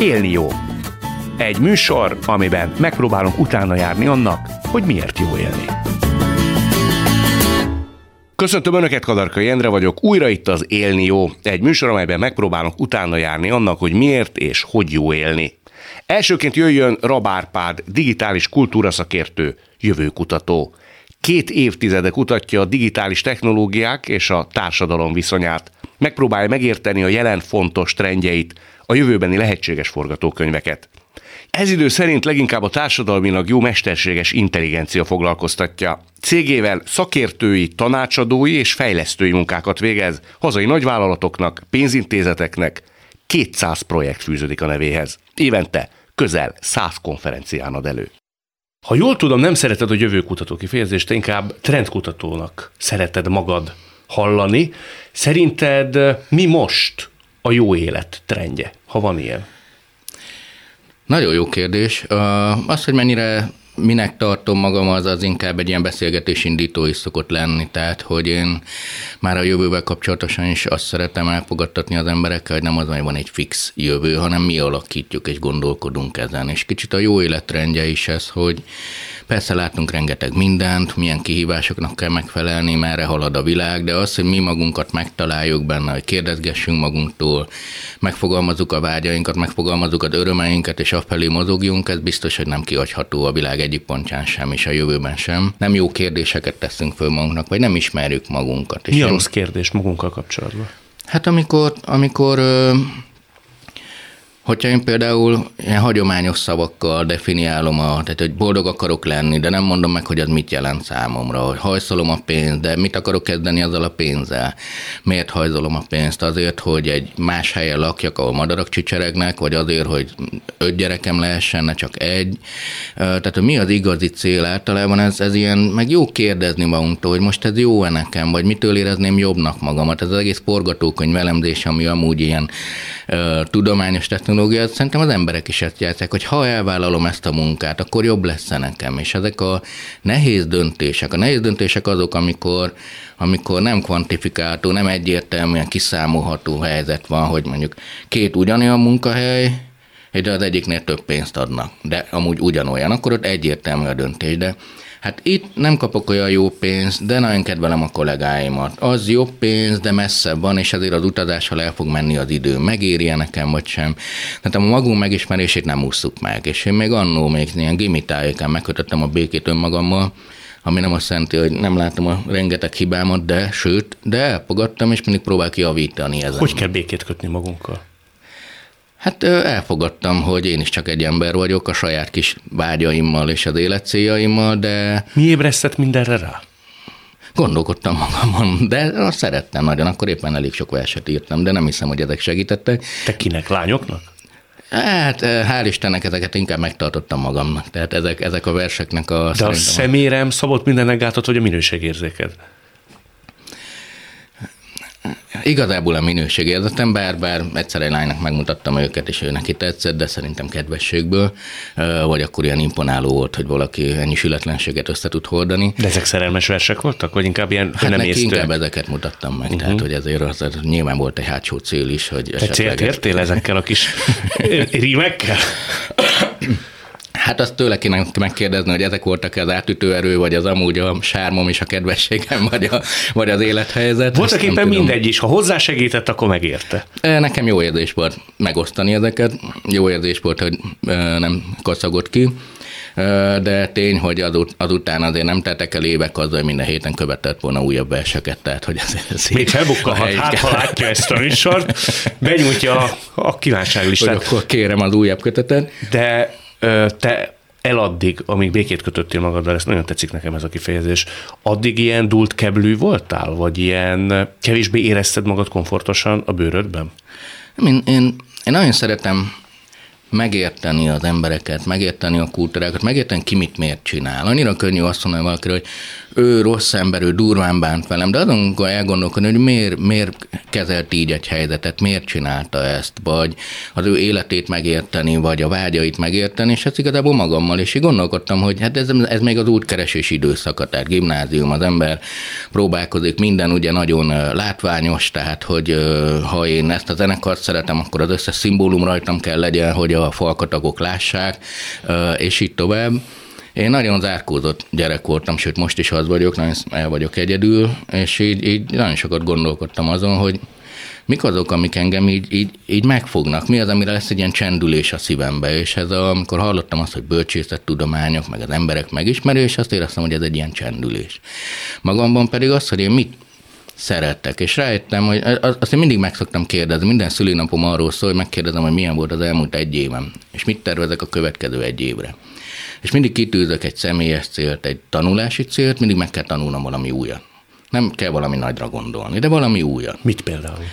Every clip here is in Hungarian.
Élni jó. Egy műsor, amiben megpróbálunk utána járni annak, hogy miért jó élni. Köszöntöm Önöket, Kadarkai Endre vagyok, újra itt az Élni jó, egy műsor, amelyben megpróbálunk utána járni annak, hogy miért és hogy jó élni. Elsőként jöjjön Rabárpád, digitális kultúraszakértő, jövőkutató. Két évtizede kutatja a digitális technológiák és a társadalom viszonyát. Megpróbálja megérteni a jelen fontos trendjeit, a jövőbeni lehetséges forgatókönyveket. Ez idő szerint leginkább a társadalmilag jó mesterséges intelligencia foglalkoztatja. Cégével szakértői, tanácsadói és fejlesztői munkákat végez hazai nagyvállalatoknak, pénzintézeteknek. 200 projekt fűződik a nevéhez. Évente közel 100 konferencián ad elő. Ha jól tudom, nem szereted a jövőkutató kifejezést, inkább trendkutatónak szereted magad hallani. Szerinted mi most a jó élet trendje, ha van ilyen? Nagyon jó kérdés. Az, hogy mennyire minek tartom magam, az az inkább egy ilyen beszélgetés indító is szokott lenni, tehát hogy én már a jövővel kapcsolatosan is azt szeretem elfogadtatni az emberekkel, hogy nem az, hogy van egy fix jövő, hanem mi alakítjuk és gondolkodunk ezen. És kicsit a jó életrendje is ez, hogy Persze látunk rengeteg mindent, milyen kihívásoknak kell megfelelni, merre halad a világ, de az, hogy mi magunkat megtaláljuk benne, hogy kérdezgessünk magunktól, megfogalmazzuk a vágyainkat, megfogalmazzuk az örömeinket, és afelé mozogjunk, ez biztos, hogy nem kihagyható a világ egyik pontján sem, és a jövőben sem. Nem jó kérdéseket teszünk föl magunknak, vagy nem ismerjük magunkat. És mi a rossz kérdés magunkkal kapcsolatban? Hát amikor, amikor Hogyha én például ilyen hagyományos szavakkal definiálom, a, tehát hogy boldog akarok lenni, de nem mondom meg, hogy az mit jelent számomra, hogy hajszolom a pénzt, de mit akarok kezdeni azzal a pénzzel? Miért hajzolom a pénzt? Azért, hogy egy más helyen lakjak, ahol madarak csicseregnek, vagy azért, hogy öt gyerekem lehessen, ne csak egy. Tehát, hogy mi az igazi cél általában, ez, ez ilyen, meg jó kérdezni magunktól, hogy most ez jó-e nekem, vagy mitől érezném jobbnak magamat. Ez az egész forgatókönyv elemzés, ami amúgy ilyen uh, tudományos technológia, technológiát, szerintem az emberek is ezt játszák, hogy ha elvállalom ezt a munkát, akkor jobb lesz nekem. És ezek a nehéz döntések, a nehéz döntések azok, amikor, amikor nem kvantifikálható, nem egyértelműen kiszámolható helyzet van, hogy mondjuk két ugyanolyan munkahely, de az egyiknél több pénzt adnak, de amúgy ugyanolyan, akkor ott egyértelmű a döntés, de Hát itt nem kapok olyan jó pénzt, de nagyon kedvelem a kollégáimat. Az jobb pénz, de messzebb van, és ezért az utazással el fog menni az idő. Megéri nekem, vagy sem. Tehát a magunk megismerését nem ússzuk meg. És én még annó még ilyen gimitájéken megkötöttem a békét önmagammal, ami nem azt jelenti, hogy nem látom a rengeteg hibámat, de sőt, de elfogadtam, és mindig próbál kijavítani ezen. Hogy kell békét kötni magunkkal? Hát elfogadtam, hogy én is csak egy ember vagyok a saját kis vágyaimmal és az életcéljaimmal, de... Mi ébresztett mindenre rá? Gondolkodtam magamon, de azt szerettem nagyon, akkor éppen elég sok verset írtam, de nem hiszem, hogy ezek segítettek. Te kinek, lányoknak? Hát, hál' Istennek ezeket inkább megtartottam magamnak. Tehát ezek, ezek a verseknek a... De a szemérem szabott mindennek gátat, hogy a minőségérzéked? Igazából a minőségérzetem, bár, bár egyszer egy lánynak megmutattam őket, és ő neki tetszett, de szerintem kedvességből, vagy akkor ilyen imponáló volt, hogy valaki ennyi sületlenséget össze tud hordani. De ezek szerelmes versek voltak, vagy inkább ilyen hát nem neki inkább ezeket mutattam meg, uh-huh. tehát hogy ezért az, az, nyilván volt egy hátsó cél is, hogy Te célt értél ezekkel a kis rímekkel? Hát azt tőle kéne megkérdezni, hogy ezek voltak az átütő erő, vagy az amúgy a sármom és a kedvességem, vagy, a, vagy az élethelyzet. Voltak éppen mindegy is, ha hozzásegített, akkor megérte. Nekem jó érzés volt megosztani ezeket, jó érzés volt, hogy nem kaszagott ki, de tény, hogy azut, azután azért nem tettek el évek azzal, hogy minden héten követett volna újabb verseket, tehát hogy ez, ez Még felbukkalhat, hát ha látja ezt a műsort, benyújtja a, a kívánságlistát. Hogy akkor kérem az újabb kötetet. De te eladdig, amíg békét kötöttél magaddal, ezt nagyon tetszik nekem ez a kifejezés, addig ilyen dult keblű voltál, vagy ilyen kevésbé érezted magad komfortosan a bőrödben? Én, én, én nagyon szeretem megérteni az embereket, megérteni a kultúrákat, megérteni ki mit miért csinál. Annyira könnyű azt mondani valakiről, hogy ő rossz ember, ő durván bánt velem, de azon elgondolkodni, hogy miért, miért kezelt így egy helyzetet, miért csinálta ezt, vagy az ő életét megérteni, vagy a vágyait megérteni, és ezt igazából magammal is így gondolkodtam, hogy hát ez, ez még az útkeresés időszaka, tehát gimnázium, az ember próbálkozik, minden ugye nagyon látványos, tehát hogy ha én ezt a zenekart szeretem, akkor az összes szimbólum rajtam kell legyen, hogy a falkatagok lássák, és így tovább. Én nagyon zárkózott gyerek voltam, sőt most is az vagyok, nagyon el vagyok egyedül, és így, így nagyon sokat gondolkodtam azon, hogy mik azok, amik engem így, így, így megfognak, mi az, amire lesz egy ilyen csendülés a szívembe, és ez a, amikor hallottam azt, hogy bölcsészet tudományok, meg az emberek megismerés, azt éreztem, hogy ez egy ilyen csendülés. Magamban pedig az, hogy én mit szerettek. És rájöttem, hogy azt én mindig meg szoktam kérdezni, minden szülinapom arról szól, hogy megkérdezem, hogy milyen volt az elmúlt egy évem, és mit tervezek a következő egy évre. És mindig kitűzök egy személyes célt, egy tanulási célt, mindig meg kell tanulnom valami újat. Nem kell valami nagyra gondolni, de valami újat. Mit például?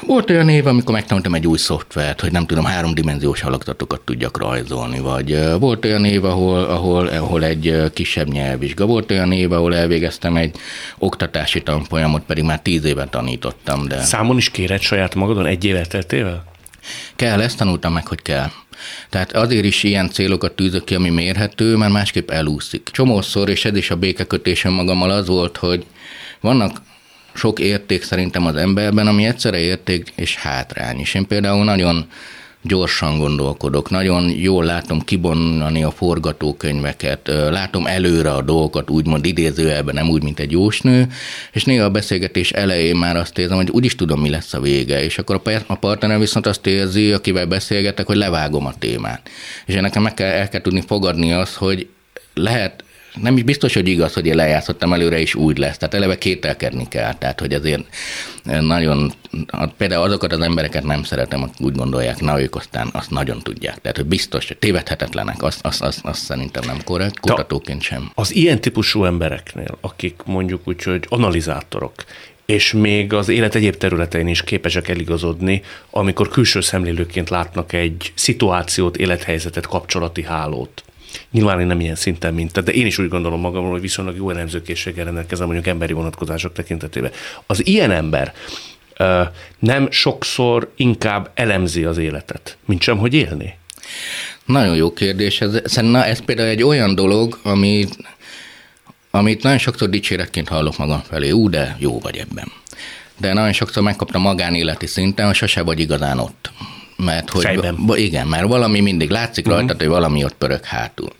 Volt olyan év, amikor megtanultam egy új szoftvert, hogy nem tudom, háromdimenziós alakzatokat tudjak rajzolni, vagy volt olyan év, ahol, ahol, ahol egy kisebb nyelvvizsga, volt olyan év, ahol elvégeztem egy oktatási tanfolyamot, pedig már tíz éve tanítottam. De... Számon is kéred saját magadon egy évet teltével? Kell, ezt tanultam meg, hogy kell. Tehát azért is ilyen célokat tűzök ki, ami mérhető, mert másképp elúszik. Csomószor, és ez is a békekötésem magammal az volt, hogy vannak sok érték szerintem az emberben, ami egyszerre érték és hátrány. És én például nagyon gyorsan gondolkodok, nagyon jól látom kibonani a forgatókönyveket, látom előre a dolgokat, úgymond idézőjelben, nem úgy, mint egy jósnő, és néha a beszélgetés elején már azt érzem, hogy úgyis tudom, mi lesz a vége, és akkor a partner viszont azt érzi, akivel beszélgetek, hogy levágom a témát. És nekem meg kell, el kell tudni fogadni azt, hogy lehet nem is biztos, hogy igaz, hogy én lejátszottam előre, is úgy lesz. Tehát eleve kételkedni kell. Tehát, hogy azért nagyon, például azokat az embereket nem szeretem, akik úgy gondolják, na ők aztán azt nagyon tudják. Tehát, hogy biztos, hogy tévedhetetlenek, azt, azt, azt, azt szerintem nem korrekt, kutatóként sem. Az ilyen típusú embereknél, akik mondjuk úgy, hogy analizátorok, és még az élet egyéb területein is képesek eligazodni, amikor külső szemlélőként látnak egy szituációt, élethelyzetet, kapcsolati hálót. Nyilván én nem ilyen szinten, mint de én is úgy gondolom magamról, hogy viszonylag jó elemzőkészséggel rendelkezem mondjuk emberi vonatkozások tekintetében. Az ilyen ember nem sokszor inkább elemzi az életet, mint sem, hogy élni? Nagyon jó kérdés. Ez, szerintem ez például egy olyan dolog, ami, amit nagyon sokszor dicséretként hallok magam felé. Ú, de jó vagy ebben. De nagyon sokszor megkaptam magánéleti szinten, hogy sose vagy igazán ott mert hogy Fejben. igen, mert valami mindig látszik uh-huh. rajta, hogy valami ott pörög hátul.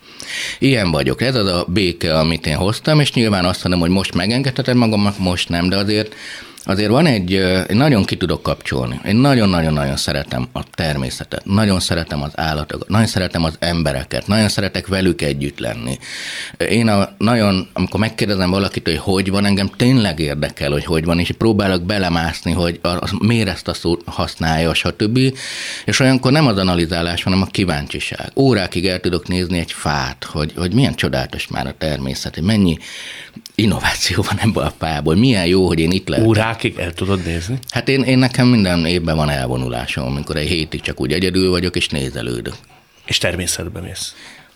Ilyen vagyok. Ez az a béke, amit én hoztam, és nyilván azt mondom, hogy most megengedhetem magamnak, most nem, de azért azért van egy, én nagyon ki tudok kapcsolni. Én nagyon-nagyon-nagyon szeretem a természetet, nagyon szeretem az állatokat, nagyon szeretem az embereket, nagyon szeretek velük együtt lenni. Én a, nagyon, amikor megkérdezem valakit, hogy hogy van, engem tényleg érdekel, hogy hogy van, és próbálok belemászni, hogy az, miért ezt a szót használja, stb. És olyankor nem az analizálás, hanem a kíváncsiság. Órákig el tudok nézni egy fát, hogy, hogy milyen csodálatos már a természet, hogy mennyi innováció van ebből a fából, milyen jó, hogy én itt lehetek. Órákig el tudod nézni? Hát én, én nekem minden évben van elvonulásom, amikor egy hétig csak úgy egyedül vagyok, és nézelődök. És természetben mész.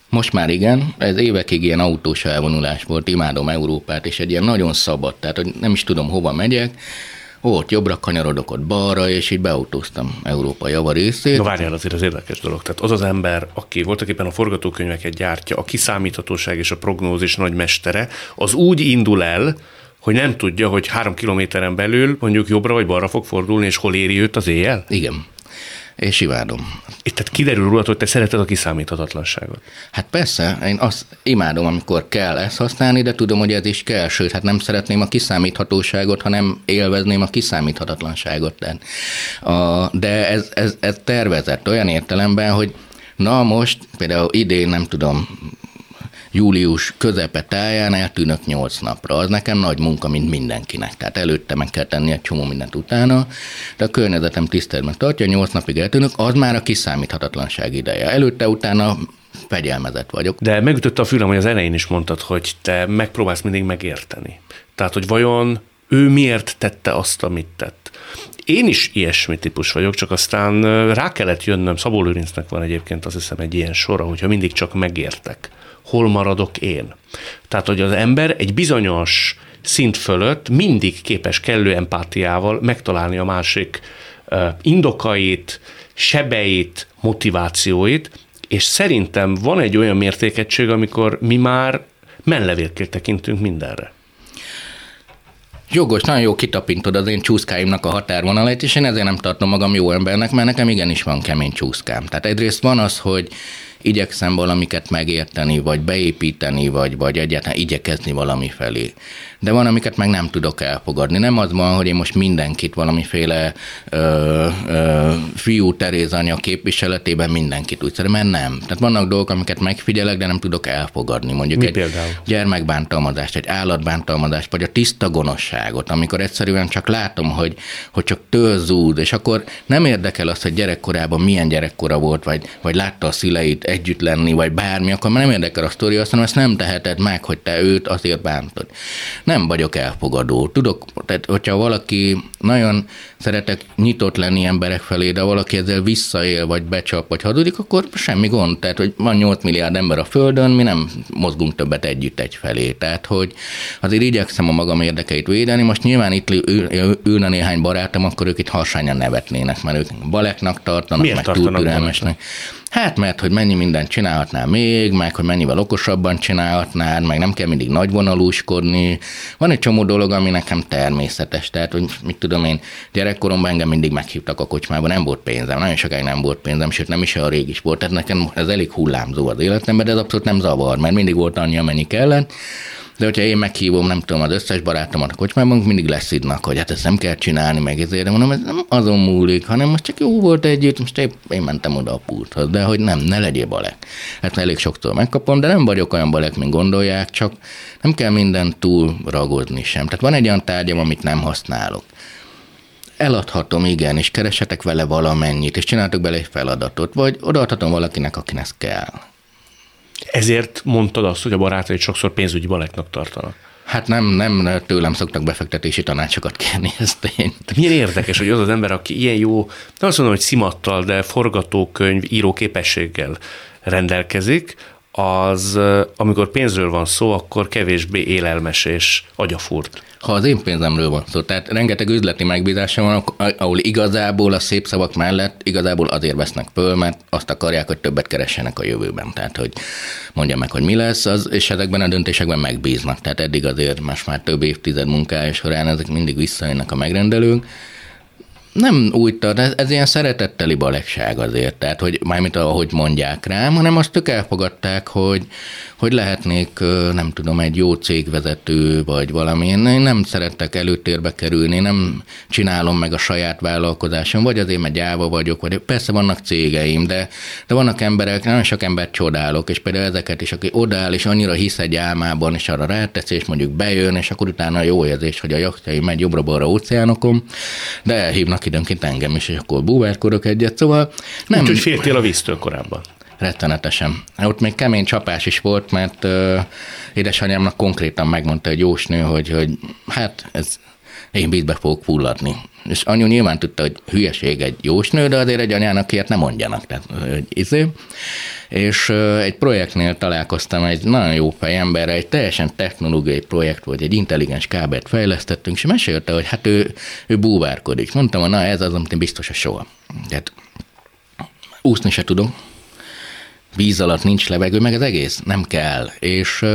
Most már igen, ez évekig ilyen autós elvonulás volt, imádom Európát, és egy ilyen nagyon szabad, tehát hogy nem is tudom hova megyek, ott jobbra kanyarodok, ott balra, és így beautóztam Európa java részét. Na várjál, azért az érdekes dolog. Tehát az az ember, aki voltak éppen a forgatókönyveket gyártja, a kiszámíthatóság és a prognózis nagy mestere, az úgy indul el, hogy nem tudja, hogy három kilométeren belül mondjuk jobbra vagy balra fog fordulni, és hol éri őt az éjjel? Igen és imádom. Itt tehát kiderül róla, hogy te szereted a kiszámíthatatlanságot. Hát persze, én azt imádom, amikor kell ezt használni, de tudom, hogy ez is kell, sőt, hát nem szeretném a kiszámíthatóságot, hanem élvezném a kiszámíthatatlanságot. De, a, de ez, ez, ez tervezett olyan értelemben, hogy na most, például idén nem tudom, július közepe táján eltűnök nyolc napra. Az nekem nagy munka, mint mindenkinek. Tehát előtte meg kell tenni egy csomó mindent utána, de a környezetem tiszteletben tartja, nyolc napig eltűnök, az már a kiszámíthatatlanság ideje. Előtte, utána fegyelmezett vagyok. De megütötte a fülem, hogy az elején is mondtad, hogy te megpróbálsz mindig megérteni. Tehát, hogy vajon ő miért tette azt, amit tett. Én is ilyesmi típus vagyok, csak aztán rá kellett jönnöm, Szabó Lőrincnek van egyébként azt hiszem egy ilyen sora, hogyha mindig csak megértek. Hol maradok én? Tehát, hogy az ember egy bizonyos szint fölött mindig képes kellő empátiával megtalálni a másik indokait, sebeit, motivációit, és szerintem van egy olyan mértékegység, amikor mi már mellevérként tekintünk mindenre. Jogos, nagyon jó kitapintod az én csúszkáimnak a határvonalait, és én ezért nem tartom magam jó embernek, mert nekem igenis van kemény csúszkám. Tehát egyrészt van az, hogy igyekszem valamiket megérteni, vagy beépíteni, vagy, vagy egyáltalán igyekezni valami felé de van, amiket meg nem tudok elfogadni. Nem az van, hogy én most mindenkit valamiféle ö, ö, fiú Teréz anya képviseletében mindenkit úgy szeretem, mert nem. Tehát vannak dolgok, amiket megfigyelek, de nem tudok elfogadni. Mondjuk Mi egy például? gyermekbántalmazást, egy állatbántalmazást, vagy a tiszta gonoszságot, amikor egyszerűen csak látom, hogy, hogy csak tőzúd, és akkor nem érdekel az, hogy gyerekkorában milyen gyerekkora volt, vagy, vagy látta a szüleit együtt lenni, vagy bármi, akkor már nem érdekel a sztori, aztán ezt nem teheted meg, hogy te őt azért bántod nem vagyok elfogadó. Tudok, tehát hogyha valaki nagyon szeretek nyitott lenni emberek felé, de valaki ezzel visszaél, vagy becsap, vagy hazudik, akkor semmi gond. Tehát, hogy van 8 milliárd ember a Földön, mi nem mozgunk többet együtt egy felé. Tehát, hogy azért igyekszem a magam érdekeit védeni. Most nyilván itt ülne néhány barátom, akkor ők itt harsányan nevetnének, mert ők baleknak tartanak, Miért meg túl türelmesnek. Hát mert, hogy mennyi mindent csinálhatnál még, meg hogy mennyivel okosabban csinálhatnád, meg nem kell mindig nagyvonalúskodni. Van egy csomó dolog, ami nekem természetes. Tehát, hogy mit tudom én, gyerekkoromban engem mindig meghívtak a kocsmában, nem volt pénzem, nagyon sokáig nem volt pénzem, sőt nem is a régi sport. Tehát nekem ez elég hullámzó az életemben, de ez abszolút nem zavar, mert mindig volt annyi, amennyi kellett. De hogyha én meghívom, nem tudom, az összes barátomat a kocsmában, mindig lesz idnak, hogy hát ezt nem kell csinálni, meg ezért de mondom, ez nem azon múlik, hanem most csak jó volt együtt, most épp én mentem oda a pulthoz, de hogy nem, ne legyél balek. Hát elég sokszor megkapom, de nem vagyok olyan balek, mint gondolják, csak nem kell mindent túl ragozni sem. Tehát van egy olyan tárgyam, amit nem használok eladhatom, igen, és keresetek vele valamennyit, és csináltok bele egy feladatot, vagy odaadhatom valakinek, akinek kell. Ezért mondtad azt, hogy a barátaid sokszor pénzügyi baleknak tartanak. Hát nem, nem tőlem szoktak befektetési tanácsokat kérni, ez tény. Milyen érdekes, hogy az az ember, aki ilyen jó, nem azt mondom, hogy szimattal, de forgatókönyv, író képességgel rendelkezik, az, amikor pénzről van szó, akkor kevésbé élelmes és agyafúrt ha az én pénzemről van szó. Tehát rengeteg üzleti megbízása van, ahol igazából a szép szavak mellett igazából azért vesznek föl, mert azt akarják, hogy többet keressenek a jövőben. Tehát, hogy mondja meg, hogy mi lesz, az, és ezekben a döntésekben megbíznak. Tehát eddig azért most már több évtized munkája során ezek mindig visszajönnek a megrendelők, nem úgy tart, ez, ez ilyen szeretetteli balegság azért, tehát hogy mármint ahogy mondják rám, hanem azt ők elfogadták, hogy, hogy lehetnék, nem tudom, egy jó cégvezető, vagy valami. Én nem szerettek előtérbe kerülni, nem csinálom meg a saját vállalkozásom, vagy azért, mert gyáva vagyok, vagy persze vannak cégeim, de, de vannak emberek, nagyon sok embert csodálok, és például ezeket is, aki odáll, és annyira hisz egy álmában, és arra rátesz, és mondjuk bejön, és akkor utána jó érzés, hogy a jachtjai megy jobbra-balra óceánokon, de elhívnak időnként engem is, és akkor búvárkodok egyet, szóval nem... Úgyhogy féltél a víztől korábban rettenetesen. Ott még kemény csapás is volt, mert uh, édesanyámnak konkrétan megmondta egy jósnő, hogy, hogy hát ez én vízbe fogok fulladni. És anyu nyilván tudta, hogy hülyeség egy jósnő, de azért egy anyának ilyet nem mondjanak. Tehát, hogy izé. És egy projektnél találkoztam egy nagyon jó fejemberre, egy teljesen technológiai projekt volt, egy intelligens kábelt fejlesztettünk, és mesélte, hogy hát ő, ő búvárkodik. Mondtam, hogy na ez az, amit én biztos, a soha. Tehát úszni se tudok, víz alatt nincs levegő, meg az egész nem kell. És,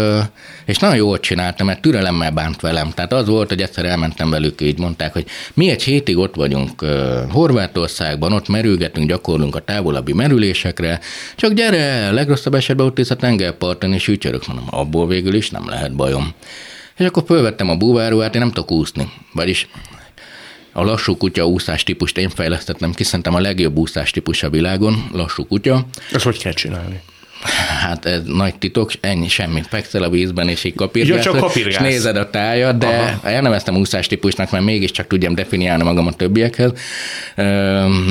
és nagyon jól csináltam, mert türelemmel bánt velem. Tehát az volt, hogy egyszer elmentem velük, így mondták, hogy mi egy hétig ott vagyunk Horvátországban, ott merülgetünk, gyakorlunk a távolabbi merülésekre, csak gyere, legrosszabb esetben ott is a tengerparton, és ücsörök, mondom, abból végül is nem lehet bajom. És akkor fölvettem a búváruát, én nem tudok úszni. Vagyis a lassú kutya úszás típust én fejlesztettem ki, szerintem a legjobb úszás típus a világon, lassú kutya. Ezt hogy kell csinálni? Hát ez nagy titok, ennyi, semmi. Fekszel a vízben, és így kapirgálsz, ja, csak kapirgálsz. és nézed a tájat, de Aha. elneveztem úszás típusnak, mert mégiscsak tudjam definiálni magam a többiekhez. Ö,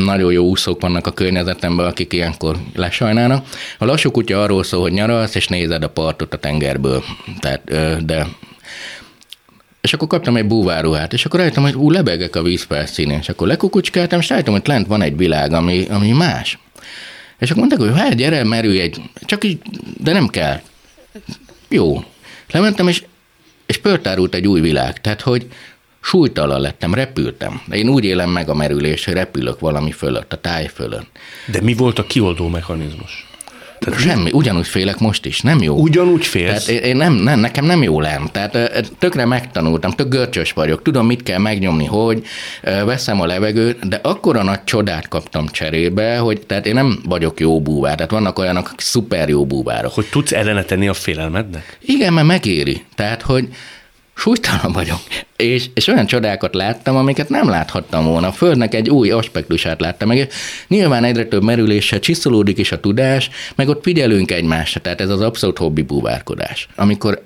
nagyon jó úszók vannak a környezetemben, akik ilyenkor lesajnálnak. A lassú kutya arról szól, hogy nyaralsz, és nézed a partot a tengerből. Tehát, ö, de és akkor kaptam egy búváruhát, és akkor rájöttem, hogy ú, lebegek a víz felszínén, és akkor lekukucskáltam, és rájöttem, hogy lent van egy világ, ami, ami más. És akkor mondták, hogy hát gyere, merülj egy, csak így, de nem kell. Jó. Lementem, és, és pörtárult egy új világ. Tehát, hogy súlytalan lettem, repültem. De én úgy élem meg a merülés, hogy repülök valami fölött, a táj fölött. De mi volt a kioldó mechanizmus? Tehát Semmi, ugyanúgy félek most is, nem jó. Ugyanúgy félsz? Tehát én nem, nem, nekem nem jó lent. Tehát tökre megtanultam, tök görcsös vagyok, tudom, mit kell megnyomni, hogy veszem a levegőt, de akkora nagy csodát kaptam cserébe, hogy tehát én nem vagyok jó búvár, tehát vannak olyanok, akik szuper jó búvárok. Hogy tudsz ellene tenni a félelmednek? Igen, mert megéri. Tehát, hogy súlytalan vagyok. És, és olyan csodákat láttam, amiket nem láthattam volna. A Földnek egy új aspektusát láttam meg. Nyilván egyre több merüléssel csiszolódik is a tudás, meg ott figyelünk egymásra, tehát ez az abszolút hobbi búvárkodás. Amikor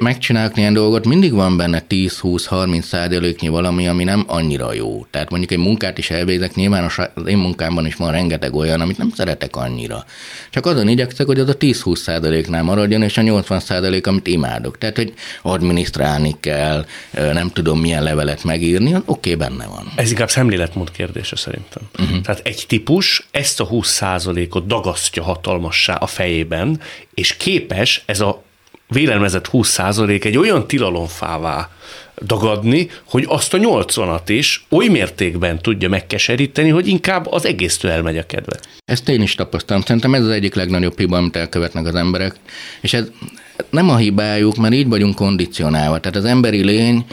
megcsinálok ilyen dolgot, mindig van benne 10-20-30 százaléknyi valami, ami nem annyira jó. Tehát mondjuk egy munkát is elvégzek, nyilván az én munkámban is van rengeteg olyan, amit nem szeretek annyira. Csak azon igyekszek, hogy az a 10-20 százaléknál maradjon, és a 80 százalék, amit imádok. Tehát, hogy adminisztrálni kell, nem tudom milyen levelet megírni, oké, okay, benne van. Ez inkább szemléletmód kérdése szerintem. Uh-huh. Tehát egy típus ezt a 20 százalékot dagasztja hatalmassá a fejében, és képes ez a vélelmezett 20% egy olyan tilalomfává dagadni, hogy azt a 80-at is oly mértékben tudja megkeseríteni, hogy inkább az egésztől elmegy a kedve. Ezt én is tapasztaltam. Szerintem ez az egyik legnagyobb hiba, amit elkövetnek az emberek. És ez nem a hibájuk, mert így vagyunk kondicionálva. Tehát az emberi lény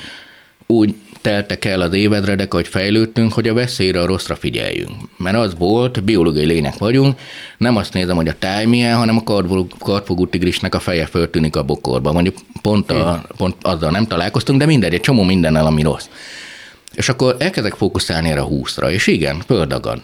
úgy teltek el az évedredek, hogy fejlődtünk, hogy a veszélyre, a rosszra figyeljünk. Mert az volt, biológiai lények vagyunk, nem azt nézem, hogy a táj milyen, hanem a kartfogú tigrisnek a feje föltűnik a bokorba. Mondjuk pont, a, pont azzal nem találkoztunk, de mindegy, egy csomó mindennel, ami rossz. És akkor elkezdek fókuszálni erre a húszra, és igen, földagad.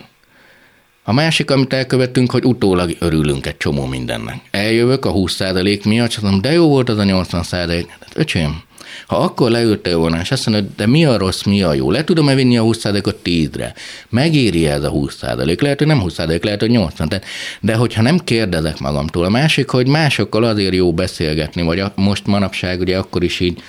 A másik, amit elkövettünk, hogy utólag örülünk egy csomó mindennek. Eljövök a 20% miatt, és mondom, de jó volt az a 80%. Hát, öcsém, ha akkor leültél volna, és azt mondod, de mi a rossz, mi a jó, le tudom-e vinni a 20%-ot 10-re? Megéri ez a 20%? Lehet, hogy nem 20%, lehet, hogy 80. De, de hogyha nem kérdezek magamtól, a másik, hogy másokkal azért jó beszélgetni, vagy most manapság ugye akkor is így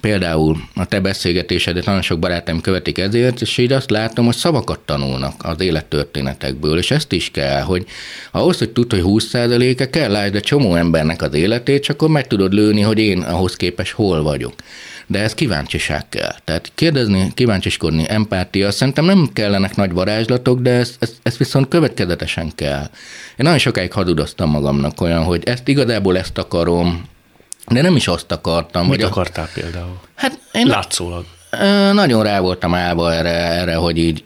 Például a te beszélgetésedet nagyon sok barátaim követik ezért, és így azt látom, hogy szavakat tanulnak az élettörténetekből, és ezt is kell, hogy ahhoz, hogy tud, hogy 20%-e kell látni a csomó embernek az életét, csak akkor meg tudod lőni, hogy én ahhoz képes hol vagyok. De ez kíváncsiság kell. Tehát kérdezni, kíváncsiskodni, empátia, szerintem nem kellenek nagy varázslatok, de ez, ez, ez viszont következetesen kell. Én nagyon sokáig hadudoztam magamnak olyan, hogy ezt igazából ezt akarom, de nem is azt akartam. Mit akartál a... például? Hát én Látszólag. Nagyon rá voltam állva erre, erre hogy így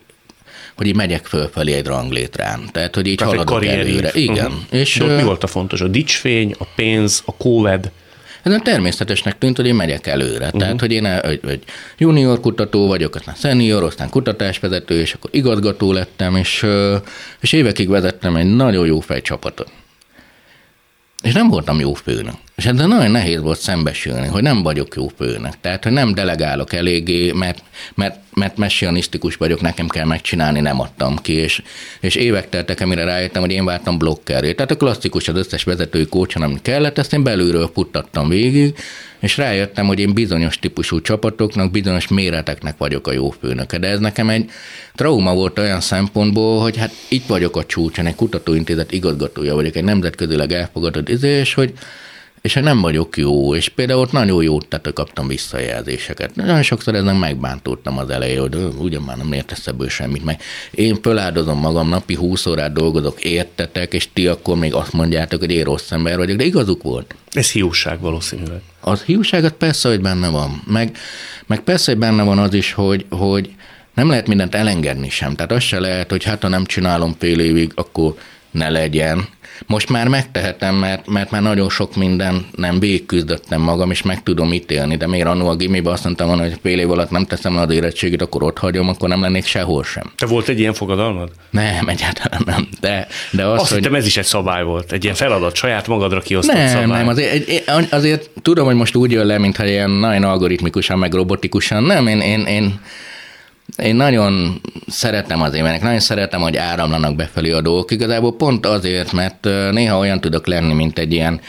hogy így megyek fölfelé egy ranglétrán. Tehát, hogy így Tehát haladok előre. Igen. Uh-huh. És, mi volt a fontos? A dicsfény, a pénz, a kóved? Ez természetesnek tűnt, hogy én megyek előre. Uh-huh. Tehát, hogy én egy, egy junior kutató vagyok, aztán senior, aztán kutatásvezető, és akkor igazgató lettem, és, és évekig vezettem egy nagyon jó fejcsapatot. És nem voltam jó főnök. És ezzel nagyon nehéz volt szembesülni, hogy nem vagyok jó főnök. Tehát, hogy nem delegálok eléggé, mert, mert, mert messianisztikus vagyok, nekem kell megcsinálni, nem adtam ki. És, és évek teltek, amire rájöttem, hogy én váltam blokkeré. Tehát a klasszikus az összes vezetői kócson, amit kellett, ezt én belülről futtattam végig, és rájöttem, hogy én bizonyos típusú csapatoknak, bizonyos méreteknek vagyok a jó főnöke. De ez nekem egy trauma volt olyan szempontból, hogy hát itt vagyok a csúcson, egy kutatóintézet igazgatója vagyok, egy nemzetközileg elfogadott izés, hogy és nem vagyok jó, és például ott nagyon jó tehát kaptam visszajelzéseket. Nagyon sokszor ezen megbántottam az elején, hogy ugyan már nem értesz ebből semmit, meg én föláldozom magam, napi 20 órát dolgozok, értetek, és ti akkor még azt mondjátok, hogy én rossz ember vagyok, de igazuk volt. Ez hiúság valószínűleg. Az hiúságot persze, hogy benne van. Meg, meg persze, hogy benne van az is, hogy, hogy nem lehet mindent elengedni sem. Tehát az se lehet, hogy hát ha nem csinálom fél évig, akkor ne legyen. Most már megtehetem, mert, mert már nagyon sok minden nem végigküzdöttem magam, és meg tudom ítélni, de miért annó a gimibe azt mondtam volna, hogy fél év alatt nem teszem az érettségét, akkor ott hagyom, akkor nem lennék sehol sem. Te volt egy ilyen fogadalmad? Nem, egyáltalán nem. De, de az, azt hogy... hittem ez is egy szabály volt, egy ilyen feladat, saját magadra kiosztott nem, szabály. Nem, azért, azért tudom, hogy most úgy jön le, mintha ilyen nagyon algoritmikusan, meg robotikusan. Nem, én, én, én én nagyon szeretem az évenek, nagyon szeretem, hogy áramlanak befelé a dolgok. Igazából pont azért, mert néha olyan tudok lenni, mint egy ilyen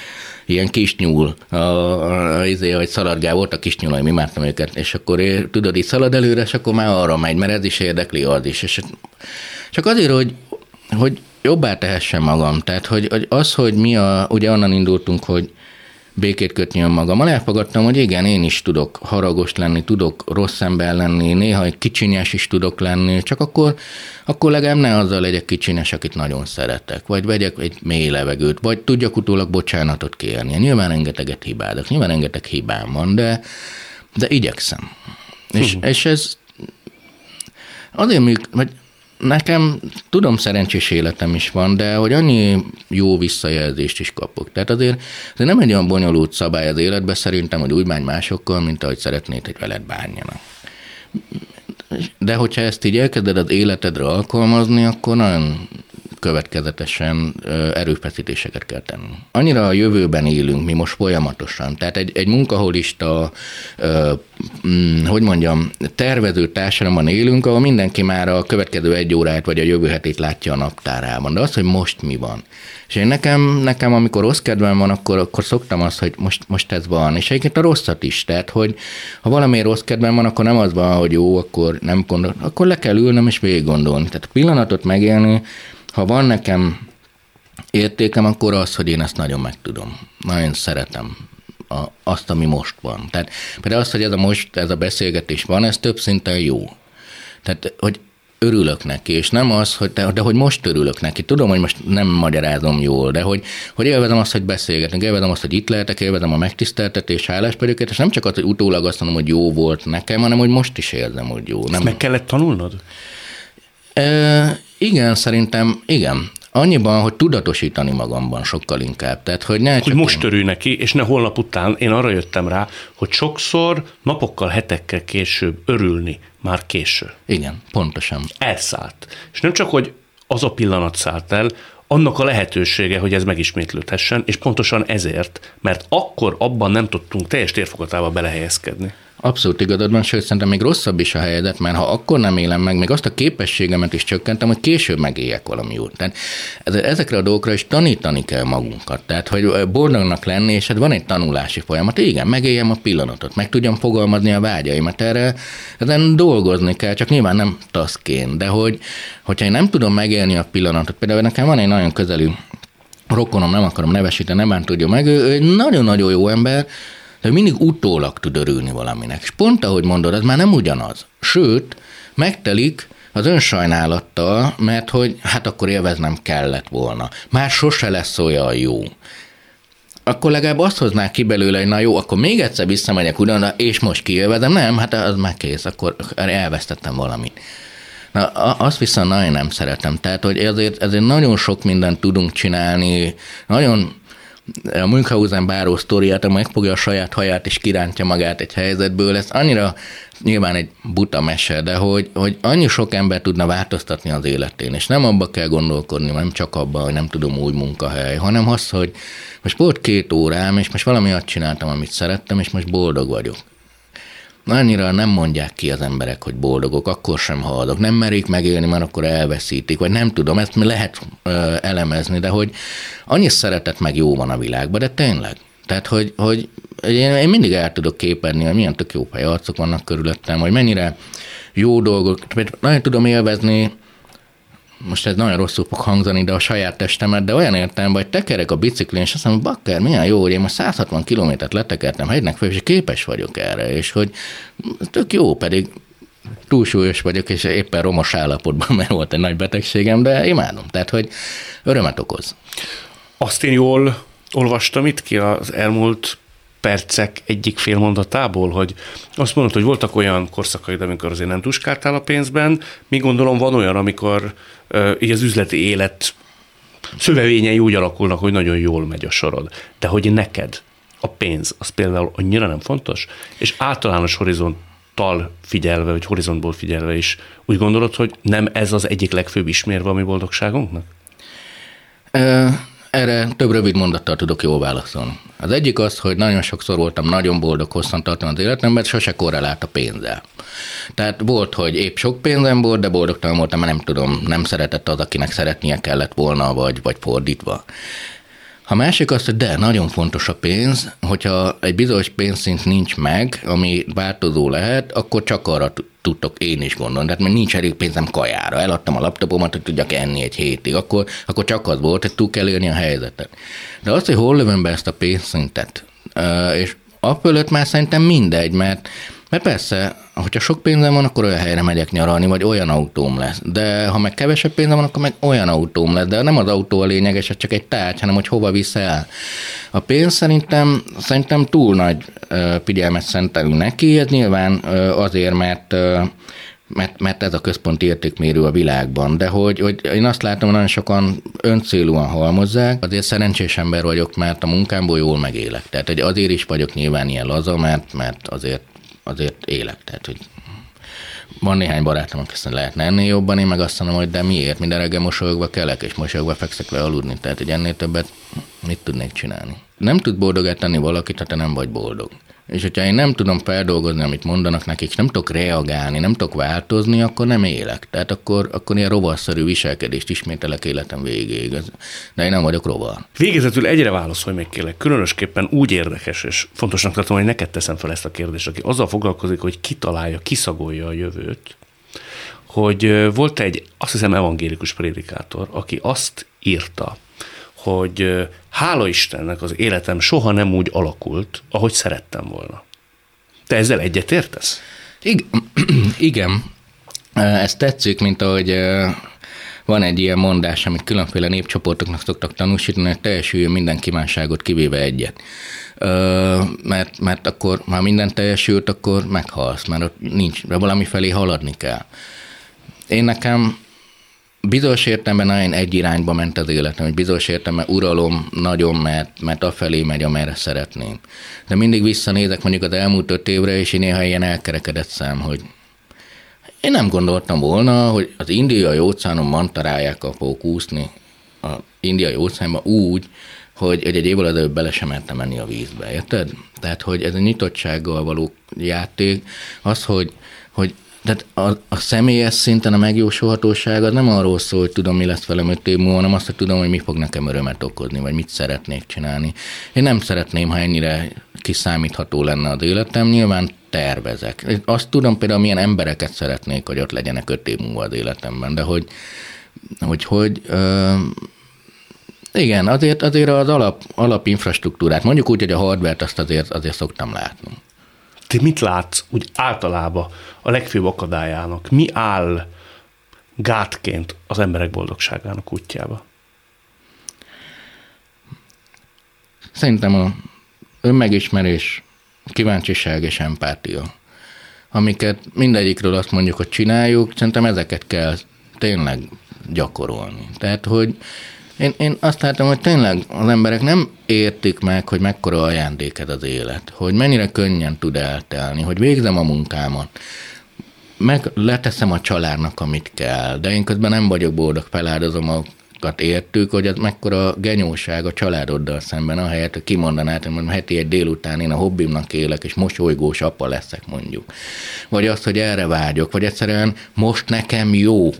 ilyen kis nyúl, a, a, izé, hogy szaladgál volt a kis nyúl, mi imádtam őket, és akkor én, tudod, így szalad előre, és akkor már arra megy, mert ez is érdekli, az is. És csak azért, hogy, hogy jobbá tehessen magam. Tehát, hogy, hogy az, hogy mi a, ugye onnan indultunk, hogy békét kötni önmagammal. Elfogadtam, hogy igen, én is tudok haragos lenni, tudok rossz ember lenni, néha egy kicsinyes is tudok lenni, csak akkor, akkor legalább ne azzal legyek kicsinyes, akit nagyon szeretek, vagy vegyek egy mély levegőt, vagy tudjak utólag bocsánatot kérni. Nyilván rengeteget hibádok, nyilván rengeteg hibám van, de, de igyekszem. És, uh-huh. és ez azért műk, vagy Nekem tudom, szerencsés életem is van, de hogy annyi jó visszajelzést is kapok. Tehát azért, azért nem egy olyan bonyolult szabály az életbe szerintem, hogy úgy bánj másokkal, mint ahogy szeretnéd, hogy veled bánjanak. De hogyha ezt így elkezded az életedre alkalmazni, akkor nagyon következetesen erőfeszítéseket kell tenni. Annyira a jövőben élünk, mi most folyamatosan. Tehát egy, egy munkaholista, mm, hogy mondjam, tervező társadalomban élünk, ahol mindenki már a következő egy órát vagy a jövő hetét látja a naptárában. De az, hogy most mi van. És én nekem, nekem amikor rossz kedvem van, akkor, akkor szoktam azt, hogy most, most ez van. És egyébként a rosszat is. Tehát, hogy ha valami rossz kedvem van, akkor nem az van, hogy jó, akkor nem gondol, akkor le kell ülnöm és végig gondolni. Tehát a pillanatot megélni, ha van nekem értékem, akkor az, hogy én ezt nagyon meg tudom. Nagyon szeretem a, azt, ami most van. Tehát például az, hogy ez a most, ez a beszélgetés van, ez több szinten jó. Tehát, hogy örülök neki, és nem az, hogy de, de hogy most örülök neki. Tudom, hogy most nem magyarázom jól, de hogy, hogy élvezem azt, hogy beszélgetünk, élvezem azt, hogy itt lehetek, élvezem a megtiszteltetés, háláspedőket, és nem csak az, hogy utólag azt mondom, hogy jó volt nekem, hanem hogy most is érzem, hogy jó. Nem... meg kellett tanulnod? E, igen, szerintem igen. Annyiban, hogy tudatosítani magamban sokkal inkább. Tehát, hogy ne hogy most örülj neki, és ne holnap után. Én arra jöttem rá, hogy sokszor napokkal, hetekkel később örülni már késő. Igen, pontosan. Elszállt. És nem csak, hogy az a pillanat szállt el, annak a lehetősége, hogy ez megismétlődhessen, és pontosan ezért, mert akkor abban nem tudtunk teljes térfogatába belehelyezkedni. Abszolút igazad van, sőt, szerintem még rosszabb is a helyedet, mert ha akkor nem élem meg, még azt a képességemet is csökkentem, hogy később megéljek valami jót. Tehát ezekre a dolgokra is tanítani kell magunkat. Tehát, hogy boldognak lenni, és hát van egy tanulási folyamat. Igen, megéljem a pillanatot, meg tudjam fogalmazni a vágyaimat. Erre ezen dolgozni kell, csak nyilván nem taszként, de hogy, hogyha én nem tudom megélni a pillanatot, például nekem van egy nagyon közeli rokonom, nem akarom nevesíteni, nem tudja meg, ő egy nagyon-nagyon jó ember, de mindig utólag tud örülni valaminek. És pont ahogy mondod, ez már nem ugyanaz. Sőt, megtelik az önsajnálattal, mert hogy hát akkor élveznem kellett volna. Már sose lesz olyan jó. Akkor legalább azt hoznák ki belőle, hogy na jó, akkor még egyszer visszamegyek ugyan, és most kiélvezem. Nem, hát az már kész, akkor elvesztettem valamit. Na, azt viszont nagyon nem szeretem. Tehát, hogy ezért, ezért nagyon sok mindent tudunk csinálni, nagyon a Münchhausen báró sztoriát, megfogja a saját haját és kirántja magát egy helyzetből, ez annyira nyilván egy buta mese, de hogy, hogy annyi sok ember tudna változtatni az életén, és nem abba kell gondolkodni, nem csak abba, hogy nem tudom új munkahely, hanem az, hogy most volt két órám, és most valami azt csináltam, amit szerettem, és most boldog vagyok annyira nem mondják ki az emberek, hogy boldogok, akkor sem haladok. Nem merik megélni, mert akkor elveszítik, vagy nem tudom, ezt lehet ö, elemezni, de hogy annyi szeretet meg jó van a világban, de tényleg. Tehát, hogy, hogy én, én mindig el tudok képerni, hogy milyen tök jó arcok vannak körülöttem, hogy mennyire jó dolgok, nagyon tudom élvezni most ez nagyon rosszul fog hangzani, de a saját testemet, de olyan értem, hogy tekerek a biciklin, és azt mondom, bakker, milyen jó, hogy én most 160 kilométert letekertem hegynek föl, és képes vagyok erre, és hogy tök jó, pedig túlsúlyos vagyok, és éppen romos állapotban, mert volt egy nagy betegségem, de imádom, tehát, hogy örömet okoz. Azt én jól olvastam itt ki az elmúlt percek egyik félmondatából, hogy azt mondod, hogy voltak olyan korszakaid, amikor azért nem tuskáltál a pénzben, mi gondolom van olyan, amikor uh, így az üzleti élet szövevényei úgy alakulnak, hogy nagyon jól megy a sorod. De hogy neked a pénz, az például annyira nem fontos, és általános horizonttal figyelve, vagy horizontból figyelve is úgy gondolod, hogy nem ez az egyik legfőbb ismérve a mi boldogságunknak? Erre több rövid mondattal tudok jól válaszolni. Az egyik az, hogy nagyon sokszor voltam nagyon boldog hosszantartóan az életemben, mert sose korrelált a pénzzel. Tehát volt, hogy épp sok pénzem volt, de boldogtalan voltam, mert nem tudom, nem szeretett az, akinek szeretnie kellett volna, vagy, vagy fordítva. A másik az, hogy de, nagyon fontos a pénz, hogyha egy bizonyos pénzszint nincs meg, ami változó lehet, akkor csak arra tudtok én is gondolni. Tehát mert nincs elég pénzem kajára, eladtam a laptopomat, hogy tudjak enni egy hétig, akkor, akkor csak az volt, hogy túl kell élni a helyzetet. De azt, hogy hol lövöm be ezt a pénzszintet, és a fölött már szerintem mindegy, mert mert persze, hogyha sok pénzem van, akkor olyan helyre megyek nyaralni, vagy olyan autóm lesz. De ha meg kevesebb pénzem van, akkor meg olyan autóm lesz. De nem az autó a lényeges, csak egy tárgy, hanem hogy hova visz el. A pénz szerintem, szerintem túl nagy figyelmet szentelünk neki, ez nyilván azért, mert mert, mert ez a központi értékmérő a világban, de hogy, hogy én azt látom, hogy nagyon sokan öncélúan halmozzák, azért szerencsés ember vagyok, mert a munkámból jól megélek. Tehát hogy azért is vagyok nyilván ilyen laza, mert, mert azért azért élek. Tehát, hogy van néhány barátom, aki azt lehetne ennél jobban, én meg azt mondom, hogy de miért? Minden reggel mosolyogva kelek, és mosolyogva fekszek le aludni. Tehát, hogy ennél többet mit tudnék csinálni? Nem tud boldogát tenni valakit, ha te nem vagy boldog. És hogyha én nem tudom feldolgozni, amit mondanak nekik, nem tudok reagálni, nem tudok változni, akkor nem élek. Tehát akkor, akkor ilyen rovarszerű viselkedést ismételek életem végéig. De én nem vagyok rovar. Végezetül egyre válaszolj még kérlek. Különösképpen úgy érdekes, és fontosnak tartom, hogy neked teszem fel ezt a kérdést, aki azzal foglalkozik, hogy kitalálja, kiszagolja a jövőt, hogy volt egy, azt hiszem, evangélikus prédikátor, aki azt írta, hogy hála Istennek az életem soha nem úgy alakult, ahogy szerettem volna. Te ezzel egyetértesz? Igen. Ez tetszik, mint ahogy van egy ilyen mondás, amit különféle népcsoportoknak szoktak tanúsítani, hogy teljesüljön minden kívánságot, kivéve egyet. Mert, mert akkor, ha minden teljesült, akkor meghalsz, mert ott nincs, valami felé haladni kell. Én nekem bizonyos értelemben nagyon egy irányba ment az életem, hogy bizonyos értelemben uralom nagyon, mert, mert afelé megy, amerre szeretném. De mindig visszanézek mondjuk az elmúlt öt évre, és én néha ilyen elkerekedett szám, hogy én nem gondoltam volna, hogy az indiai óceánon mantarálják a fogok úszni a indiai óceánban úgy, hogy, hogy egy évvel előbb bele sem mertem menni a vízbe, érted? Tehát, hogy ez a nyitottsággal való játék, az, hogy, hogy tehát a, a személyes szinten a megjósolhatóság az nem arról szól, hogy tudom, mi lesz velem öt év múlva, hanem azt, hogy tudom, hogy mi fog nekem örömet okozni, vagy mit szeretnék csinálni. Én nem szeretném, ha ennyire kiszámítható lenne az életem, nyilván tervezek. Én azt tudom például, milyen embereket szeretnék, hogy ott legyenek öt év múlva az életemben, de hogy, hogy, hogy ö, igen, azért, azért az alap, alapinfrastruktúrát, mondjuk úgy, hogy a hardware azt azért, azért szoktam látni. Te mit látsz úgy általában a legfőbb akadályának? Mi áll gátként az emberek boldogságának útjába? Szerintem a önmegismerés, kíváncsiság és empátia, amiket mindegyikről azt mondjuk, hogy csináljuk, szerintem ezeket kell tényleg gyakorolni. Tehát, hogy én, én azt látom, hogy tényleg az emberek nem értik meg, hogy mekkora ajándék ez az élet, hogy mennyire könnyen tud eltelni, hogy végzem a munkámat, meg leteszem a családnak, amit kell, de én közben nem vagyok boldog, feláldozom a értük, hogy ez mekkora genyóság a családoddal szemben, ahelyett, hogy kimondanád, hogy heti egy délután én a hobbimnak élek, és mosolygós apa leszek mondjuk. Vagy azt, hogy erre vágyok, vagy egyszerűen most nekem jó.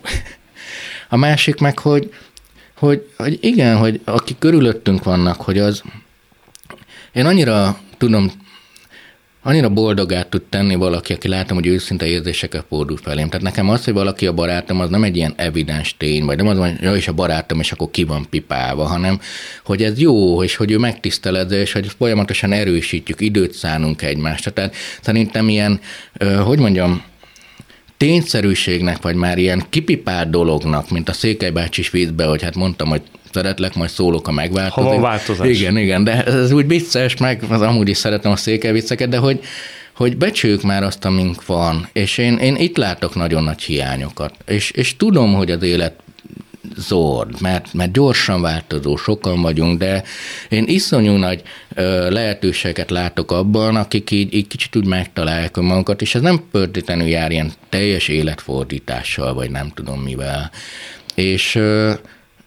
A másik meg, hogy hogy, hogy igen, hogy akik körülöttünk vannak, hogy az, én annyira tudom, annyira boldogát tud tenni valaki, aki látom, hogy őszinte érzéseket fordul felém. Tehát nekem az, hogy valaki a barátom, az nem egy ilyen evidens tény, vagy nem az, hogy ja, is a barátom, és akkor ki van pipálva, hanem hogy ez jó, és hogy ő megtiszteled, és hogy folyamatosan erősítjük, időt szánunk egymást. Tehát szerintem ilyen, hogy mondjam, tényszerűségnek, vagy már ilyen kipipált dolognak, mint a Székely bácsis vízbe, hogy hát mondtam, hogy szeretlek, majd szólok, a megváltozik. Ha van változás. Igen, igen, de ez úgy vicces, meg az amúgy is szeretem a székely vicceket, de hogy, hogy becsüljük már azt, amink van, és én, én itt látok nagyon nagy hiányokat, és, és tudom, hogy az élet zord, mert, mert gyorsan változó, sokan vagyunk, de én iszonyú nagy ö, lehetőséget látok abban, akik így, így kicsit úgy megtalálják magukat, és ez nem pörtétlenül jár ilyen teljes életfordítással, vagy nem tudom mivel. És ö,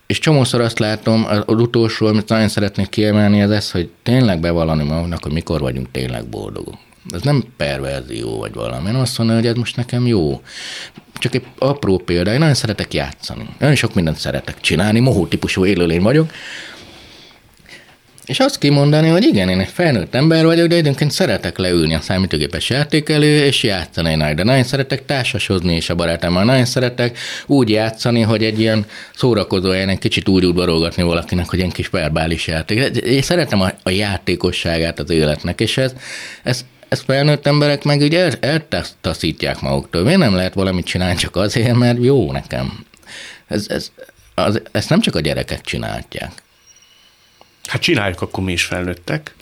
és csomószor azt látom, az utolsó, amit nagyon szeretnék kiemelni, az ez, hogy tényleg bevallani magunknak, hogy mikor vagyunk tényleg boldogok. Ez nem perverzió vagy valami. Én azt mondom, hogy ez most nekem jó. Csak egy apró példa, én nagyon szeretek játszani. Nagyon sok mindent szeretek csinálni, mohó típusú élőlény vagyok. És azt kimondani, hogy igen, én egy felnőtt ember vagyok, de időnként szeretek leülni a számítógépes játék elő, és játszani nagy, de nagyon szeretek társasozni, és a barátommal nagyon szeretek úgy játszani, hogy egy ilyen szórakozó egy kicsit úgy udvarolgatni valakinek, hogy egy kis verbális játék. Én szeretem a, a játékosságát az életnek, és ez, ez ezt felnőtt emberek meg ugye eltaszítják maguktól. Miért nem lehet valamit csinálni csak azért, mert jó nekem? Ez, ez, az, ezt nem csak a gyerekek csinálják. Hát csináljuk akkor mi is felnőttek,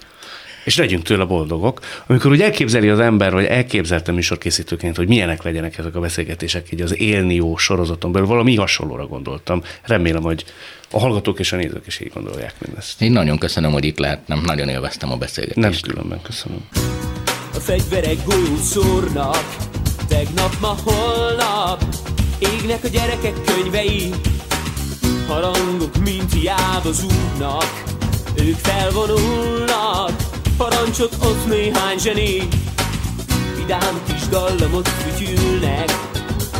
és legyünk tőle boldogok. Amikor úgy elképzeli az ember, vagy elképzelte műsorkészítőként, hogy milyenek legyenek ezek a beszélgetések, így az élni jó sorozaton belül, valami hasonlóra gondoltam. Remélem, hogy a hallgatók és a nézők is így gondolják mindezt. Én nagyon köszönöm, hogy itt lehetnem, nagyon élveztem a beszélgetést. Nem különben köszönöm. A fegyverek golyót szórnak, tegnap, ma, holnap, égnek a gyerekek könyvei, harangok mint hiába zúgnak, ők felvonulnak, parancsot ott néhány zseni, vidám kis dallamot fütyülnek,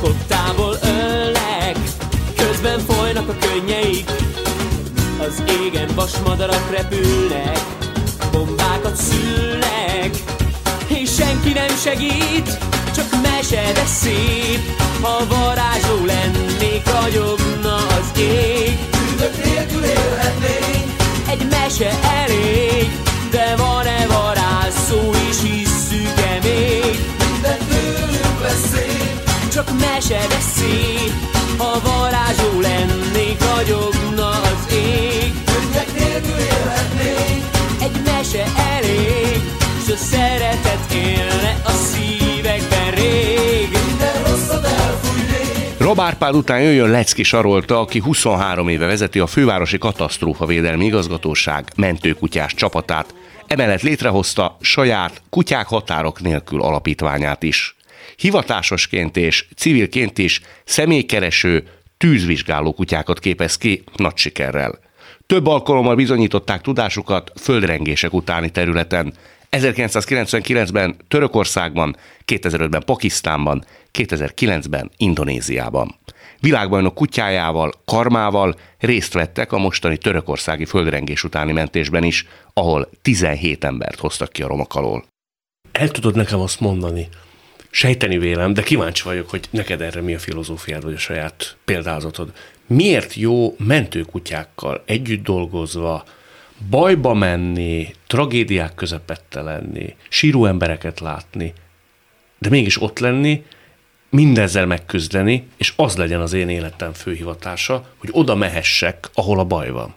kottából ölnek, közben folynak a könnyeik, az égen vasmadarak repülnek, segít, csak mese, de szép, ha varázsló lennék, ragyogna az ég. Bűnök nélkül élhetnénk, egy mese elég, de van-e varázsszó is hisszük-e még? Minden tőlünk lesz szép, csak mese, de szép, Robárpád után jöjjön Lecki Sarolta, aki 23 éve vezeti a Fővárosi Katasztrófa Védelmi Igazgatóság mentőkutyás csapatát, emellett létrehozta saját kutyák határok nélkül alapítványát is. Hivatásosként és civilként is személykereső, tűzvizsgáló kutyákat képez ki nagy sikerrel. Több alkalommal bizonyították tudásukat földrengések utáni területen. 1999-ben Törökországban, 2005-ben Pakisztánban, 2009-ben Indonéziában. Világbajnok kutyájával, karmával részt vettek a mostani törökországi földrengés utáni mentésben is, ahol 17 embert hoztak ki a romok alól. El tudod nekem azt mondani, sejteni vélem, de kíváncsi vagyok, hogy neked erre mi a filozófiád, vagy a saját példázatod. Miért jó mentőkutyákkal együtt dolgozva, bajba menni, tragédiák közepette lenni, síró embereket látni, de mégis ott lenni, mindezzel megküzdeni, és az legyen az én életem főhivatása, hogy oda mehessek, ahol a baj van.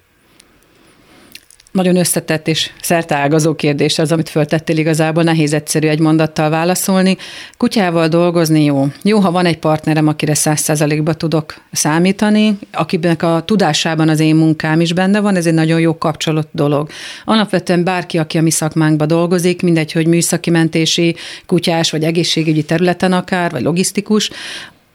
Nagyon összetett és szerteágazó kérdés az, amit föltettél igazából, nehéz egyszerű egy mondattal válaszolni. Kutyával dolgozni jó. Jó, ha van egy partnerem, akire száz százalékba tudok számítani, akinek a tudásában az én munkám is benne van, ez egy nagyon jó kapcsolat dolog. Alapvetően bárki, aki a mi szakmánkban dolgozik, mindegy, hogy műszaki mentési, kutyás vagy egészségügyi területen akár, vagy logisztikus,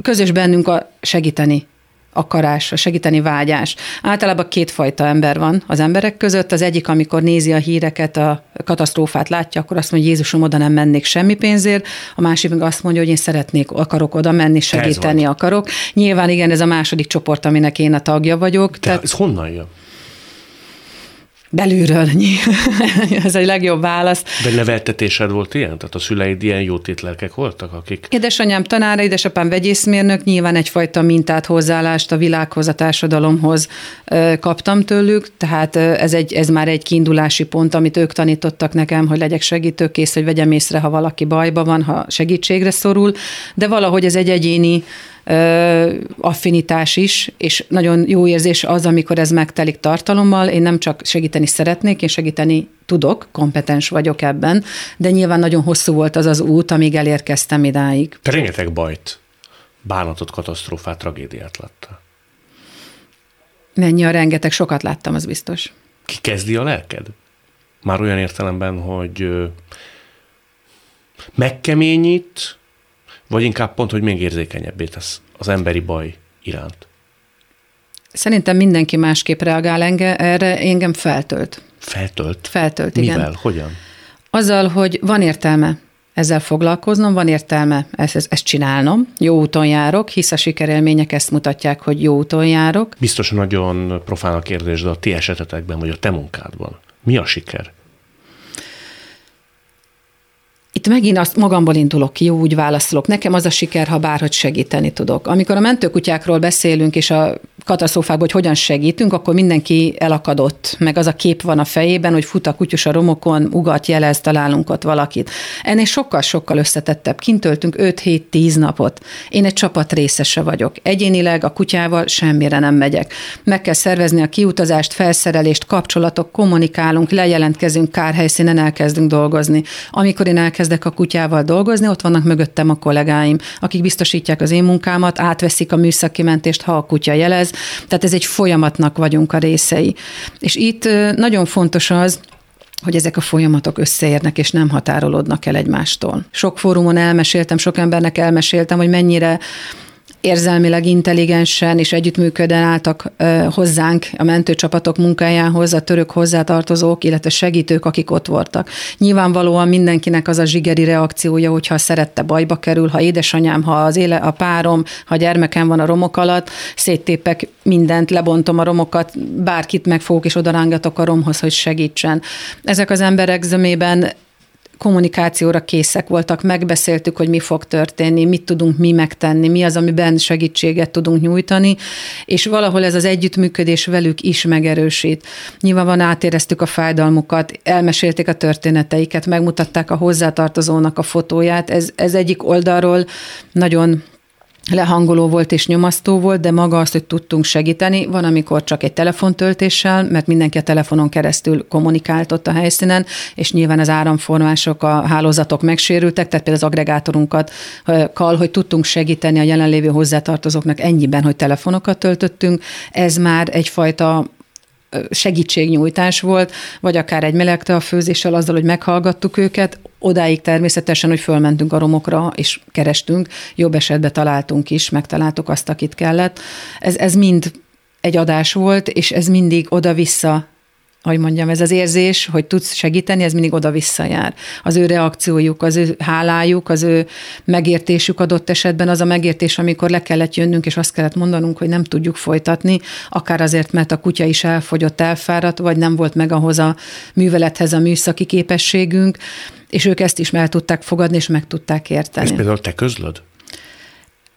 közös bennünk a segíteni akarás, a segíteni vágyás. Általában kétfajta ember van az emberek között. Az egyik, amikor nézi a híreket, a katasztrófát látja, akkor azt mondja, Jézusom, oda nem mennék semmi pénzért. A másik meg azt mondja, hogy én szeretnék, akarok oda menni, segíteni akarok. Nyilván igen, ez a második csoport, aminek én a tagja vagyok. De Tehát ez honnan jön? Belülről. ez egy legjobb válasz. De neveltetésed volt ilyen? Tehát a szüleid ilyen jó tétlelkek voltak, akik... Édesanyám tanára, édesapám vegyészmérnök, nyilván egyfajta mintát, hozzáállást a világhoz, a társadalomhoz kaptam tőlük, tehát ez, egy, ez már egy kiindulási pont, amit ők tanítottak nekem, hogy legyek segítőkész, hogy vegyem észre, ha valaki bajba van, ha segítségre szorul, de valahogy ez egy egyéni affinitás is, és nagyon jó érzés az, amikor ez megtelik tartalommal. Én nem csak segíteni szeretnék, én segíteni tudok, kompetens vagyok ebben, de nyilván nagyon hosszú volt az az út, amíg elérkeztem idáig. Te rengeteg bajt, bánatot, katasztrófát, tragédiát láttál. Mennyi a rengeteg, sokat láttam, az biztos. Ki kezdi a lelked? Már olyan értelemben, hogy megkeményít, vagy inkább pont, hogy még érzékenyebbé tesz az emberi baj iránt. Szerintem mindenki másképp reagál enge, erre, engem feltölt. Feltölt? Feltölt, Mivel? igen. Hogyan? Azzal, hogy van értelme ezzel foglalkoznom, van értelme ezt, ezt, ezt csinálnom, jó úton járok, hisz a sikerélmények ezt mutatják, hogy jó úton járok. Biztos nagyon profán a kérdés, de a ti esetetekben, vagy a te munkádban Mi a siker? Itt megint azt magamból indulok ki, jó, úgy válaszolok. Nekem az a siker, ha bárhogy segíteni tudok. Amikor a mentőkutyákról beszélünk, és a katasztrófákban, hogy hogyan segítünk, akkor mindenki elakadott, meg az a kép van a fejében, hogy fut a kutyus a romokon, ugat, jelez, találunk ott valakit. Ennél sokkal-sokkal összetettebb. Kint töltünk 5-7-10 napot. Én egy csapat részese vagyok. Egyénileg a kutyával semmire nem megyek. Meg kell szervezni a kiutazást, felszerelést, kapcsolatok, kommunikálunk, lejelentkezünk kárhelyszínen, elkezdünk dolgozni. Amikor én elkezdek a kutyával dolgozni, ott vannak mögöttem a kollégáim, akik biztosítják az én munkámat, átveszik a műszaki mentést, ha a kutya jelez, tehát ez egy folyamatnak vagyunk a részei. És itt nagyon fontos az, hogy ezek a folyamatok összeérnek és nem határolódnak el egymástól. Sok fórumon elmeséltem, sok embernek elmeséltem, hogy mennyire érzelmileg intelligensen és együttműködően álltak hozzánk a mentőcsapatok munkájához, a török hozzátartozók, illetve segítők, akik ott voltak. Nyilvánvalóan mindenkinek az a zsigeri reakciója, hogyha szerette bajba kerül, ha édesanyám, ha az éle, a párom, ha gyermekem van a romok alatt, széttépek mindent, lebontom a romokat, bárkit megfogok és odarángatok a romhoz, hogy segítsen. Ezek az emberek zömében kommunikációra készek voltak, megbeszéltük, hogy mi fog történni, mit tudunk mi megtenni, mi az, amiben segítséget tudunk nyújtani, és valahol ez az együttműködés velük is megerősít. Nyilván átéreztük a fájdalmukat, elmesélték a történeteiket, megmutatták a hozzátartozónak a fotóját, ez, ez egyik oldalról nagyon lehangoló volt és nyomasztó volt, de maga azt, hogy tudtunk segíteni, van, amikor csak egy telefontöltéssel, mert mindenki a telefonon keresztül kommunikált ott a helyszínen, és nyilván az áramformások, a hálózatok megsérültek, tehát például az agregátorunkat kal, hogy tudtunk segíteni a jelenlévő hozzátartozóknak ennyiben, hogy telefonokat töltöttünk. Ez már egyfajta segítségnyújtás volt, vagy akár egy melegte a főzéssel azzal, hogy meghallgattuk őket, odáig természetesen, hogy fölmentünk a romokra, és kerestünk, jobb esetben találtunk is, megtaláltuk azt, akit kellett. Ez, ez mind egy adás volt, és ez mindig oda-vissza hogy mondjam, ez az érzés, hogy tudsz segíteni, ez mindig oda-vissza jár. Az ő reakciójuk, az ő hálájuk, az ő megértésük adott esetben, az a megértés, amikor le kellett jönnünk, és azt kellett mondanunk, hogy nem tudjuk folytatni, akár azért, mert a kutya is elfogyott, elfáradt, vagy nem volt meg ahhoz a művelethez a műszaki képességünk, és ők ezt is el tudták fogadni, és meg tudták érteni. Ezt például te közlöd?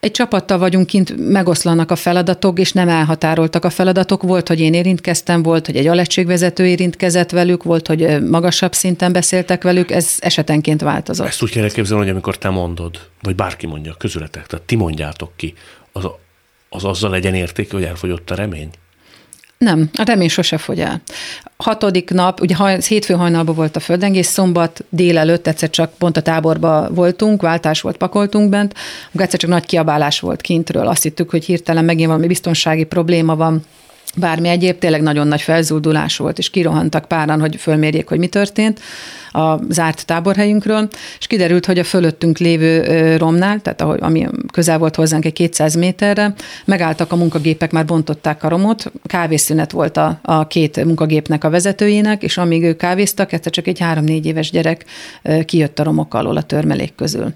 Egy csapattal vagyunk kint, megoszlanak a feladatok, és nem elhatároltak a feladatok. Volt, hogy én érintkeztem, volt, hogy egy alegységvezető érintkezett velük, volt, hogy magasabb szinten beszéltek velük, ez esetenként változott. Ezt úgy kell elképzelni, hogy amikor te mondod, vagy bárki mondja közületek, tehát ti mondjátok ki, az, az azzal legyen értéke, hogy elfogyott a remény? Nem, a remény sose fogy el. Hatodik nap, ugye haj- hétfő hajnalban volt a földrengés, szombat délelőtt egyszer csak pont a táborba voltunk, váltás volt, pakoltunk bent, akkor egyszer csak nagy kiabálás volt kintről. Azt hittük, hogy hirtelen megint valami biztonsági probléma van, bármi egyéb, tényleg nagyon nagy felzúdulás volt, és kirohantak páran, hogy fölmérjék, hogy mi történt a zárt táborhelyünkről, és kiderült, hogy a fölöttünk lévő romnál, tehát ahogy, ami közel volt hozzánk egy 200 méterre, megálltak a munkagépek, már bontották a romot, kávészünet volt a, a két munkagépnek a vezetőjének, és amíg ők kávéztak, egyszer csak egy három-négy éves gyerek kijött a romok alól a törmelék közül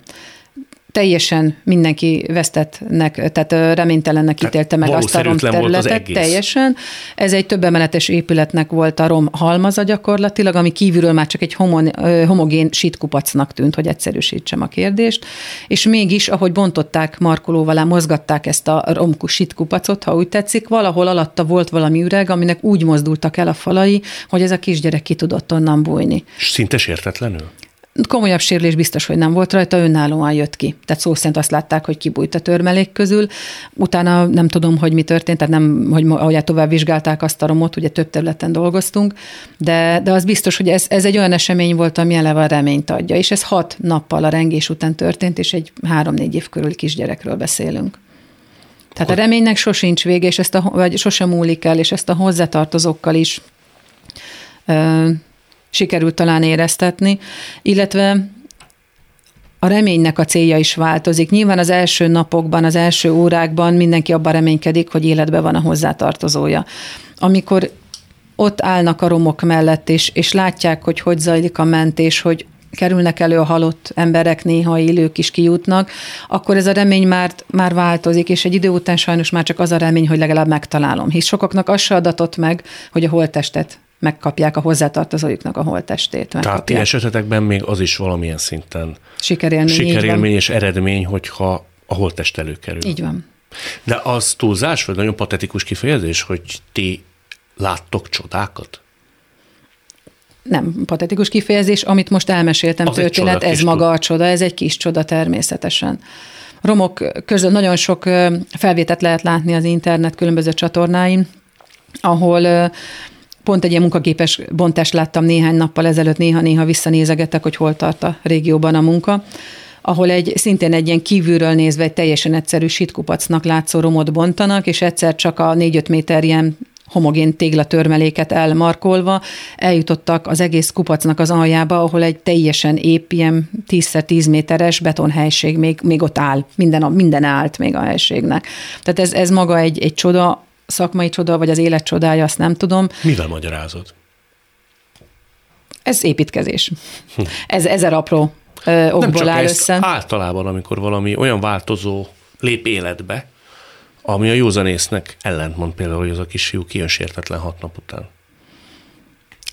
teljesen mindenki vesztettnek, tehát reménytelennek ítélte meg azt a rom területet. Teljesen. Ez egy többemeletes épületnek volt a rom halmaza gyakorlatilag, ami kívülről már csak egy homon, homogén sítkupacnak tűnt, hogy egyszerűsítsem a kérdést. És mégis, ahogy bontották markolóval, mozgatták ezt a romku sítkupacot, ha úgy tetszik, valahol alatta volt valami üreg, aminek úgy mozdultak el a falai, hogy ez a kisgyerek ki tudott onnan bújni. Szinte sértetlenül? Komolyabb sérülés biztos, hogy nem volt rajta, önállóan jött ki. Tehát szó szerint azt látták, hogy kibújt a törmelék közül. Utána nem tudom, hogy mi történt, tehát nem, hogy ahogy tovább vizsgálták azt a romot, ugye több területen dolgoztunk, de, de az biztos, hogy ez, ez egy olyan esemény volt, ami eleve a reményt adja, és ez hat nappal a rengés után történt, és egy három-négy év körüli kisgyerekről beszélünk. Tehát a reménynek sosincs vége, és ezt a, vagy sosem múlik el, és ezt a hozzátartozókkal is ö, sikerült talán éreztetni, illetve a reménynek a célja is változik. Nyilván az első napokban, az első órákban mindenki abban reménykedik, hogy életben van a hozzátartozója. Amikor ott állnak a romok mellett, és, és látják, hogy hogy zajlik a mentés, hogy kerülnek elő a halott emberek, néha élők is kijutnak, akkor ez a remény már, már változik, és egy idő után sajnos már csak az a remény, hogy legalább megtalálom. Hisz sokaknak az se adatott meg, hogy a holttestet megkapják a hozzátartozójuknak a holttestét. Tehát ti esetetekben még az is valamilyen szinten Sikerélmény, sikerélmény és eredmény, hogyha a holttest előkerül. Így van. De az túlzás, vagy nagyon patetikus kifejezés, hogy ti láttok csodákat? Nem patetikus kifejezés, amit most elmeséltem Az történet, csoda, ez maga csoda. a csoda, ez egy kis csoda természetesen. Romok között nagyon sok felvételt lehet látni az internet különböző csatornáin, ahol pont egy ilyen munkagépes bontást láttam néhány nappal ezelőtt, néha-néha visszanézegettek, hogy hol tart a régióban a munka ahol egy szintén egy ilyen kívülről nézve egy teljesen egyszerű sitkupacnak látszó romot bontanak, és egyszer csak a 4-5 méter ilyen homogén téglatörmeléket elmarkolva eljutottak az egész kupacnak az aljába, ahol egy teljesen épp ilyen 10x10 méteres betonhelység még, még ott áll, minden, minden állt még a helységnek. Tehát ez, ez maga egy, egy csoda, szakmai csoda, vagy az élet csodája, azt nem tudom. Mivel magyarázod? Ez építkezés. Ez ezer apró ö, okból áll ezt össze. általában, amikor valami olyan változó lép életbe, ami a józanésznek ellentmond például, hogy az a kisfiú kijön sértetlen hat nap után.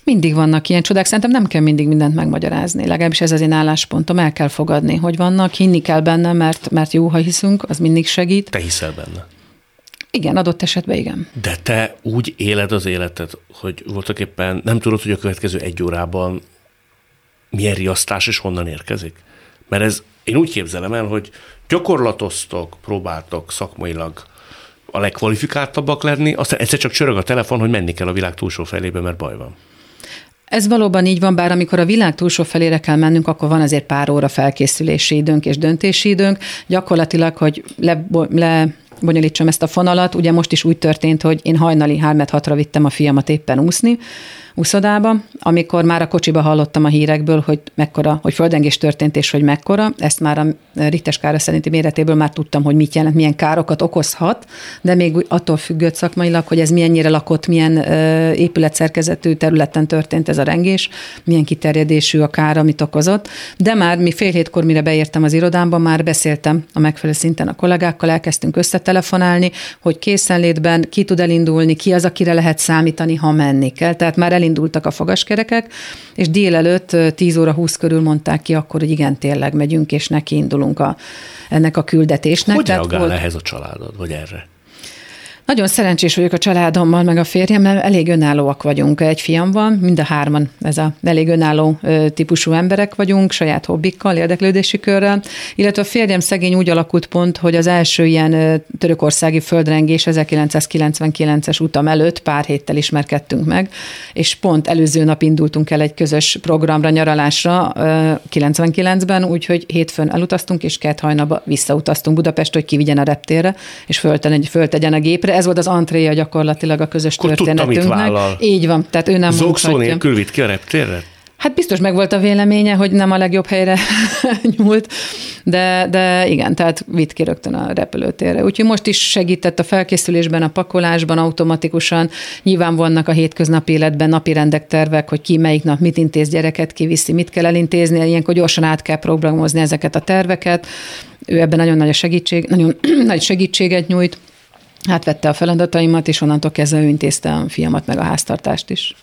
Mindig vannak ilyen csodák, szerintem nem kell mindig mindent megmagyarázni. Legalábbis ez az én álláspontom, el kell fogadni, hogy vannak, hinni kell benne, mert, mert jó, ha hiszünk, az mindig segít. Te hiszel benne. Igen, adott esetben igen. De te úgy éled az életed, hogy voltak éppen nem tudod, hogy a következő egy órában milyen riasztás és honnan érkezik? Mert ez, én úgy képzelem el, hogy gyakorlatoztok, próbáltok szakmailag a legkvalifikáltabbak lenni, aztán egyszer csak csörög a telefon, hogy menni kell a világ túlsó felébe, mert baj van. Ez valóban így van, bár amikor a világ túlsó felére kell mennünk, akkor van azért pár óra felkészülési időnk és döntési időnk. Gyakorlatilag, hogy le, le bonyolítsam ezt a fonalat, ugye most is úgy történt, hogy én hajnali 3 6 vittem a fiamat éppen úszni, úszodába, amikor már a kocsiba hallottam a hírekből, hogy mekkora, hogy földengés történt és hogy mekkora, ezt már a Rittes kára szerinti méretéből már tudtam, hogy mit jelent, milyen károkat okozhat, de még attól függött szakmailag, hogy ez milyennyire lakott, milyen ö, épületszerkezetű területen történt ez a rengés, milyen kiterjedésű a kár, amit okozott. De már mi fél hétkor, mire beértem az irodámba, már beszéltem a megfelelő szinten a kollégákkal, elkezdtünk összetelefonálni, hogy készenlétben ki tud elindulni, ki az, akire lehet számítani, ha menni kell. Tehát már elindultak a fogaskerekek, és délelőtt ö, 10 óra 20 körül mondták ki akkor, hogy igen, tényleg megyünk, és neki indulunk a, ennek a küldetésnek. Hogy Tehát reagál volt- ehhez a családod, vagy erre? Nagyon szerencsés vagyok a családommal, meg a férjemmel, elég önállóak vagyunk. Egy fiam van, mind a hárman ez a elég önálló típusú emberek vagyunk, saját hobbikkal, érdeklődési körrel, illetve a férjem szegény úgy alakult pont, hogy az első ilyen törökországi földrengés 1999-es utam előtt pár héttel ismerkedtünk meg, és pont előző nap indultunk el egy közös programra, nyaralásra ö, 99-ben, úgyhogy hétfőn elutaztunk, és kett hajnalba visszautaztunk Budapest, hogy kivigyen a reptérre, és föltegyen, föltegyen a gépre. Ez volt az antréja gyakorlatilag a közös Akkor tudta, mit történetünknek. vállal. Így van, tehát ő nem Zokszó nélkül vitt ki a reptérre? Hát biztos meg volt a véleménye, hogy nem a legjobb helyre nyúlt, de, de igen, tehát vitt ki rögtön a repülőtérre. Úgyhogy most is segített a felkészülésben, a pakolásban automatikusan. Nyilván vannak a hétköznapi életben napi rendek, tervek, hogy ki melyik nap mit intéz gyereket, ki viszi, mit kell elintézni. Ilyenkor gyorsan át kell programozni ezeket a terveket. Ő ebben nagyon nagy a segítség, nagyon nagy segítséget nyújt. Átvette a feladataimat, és onnantól kezdve ő intézte a fiamat, meg a háztartást is.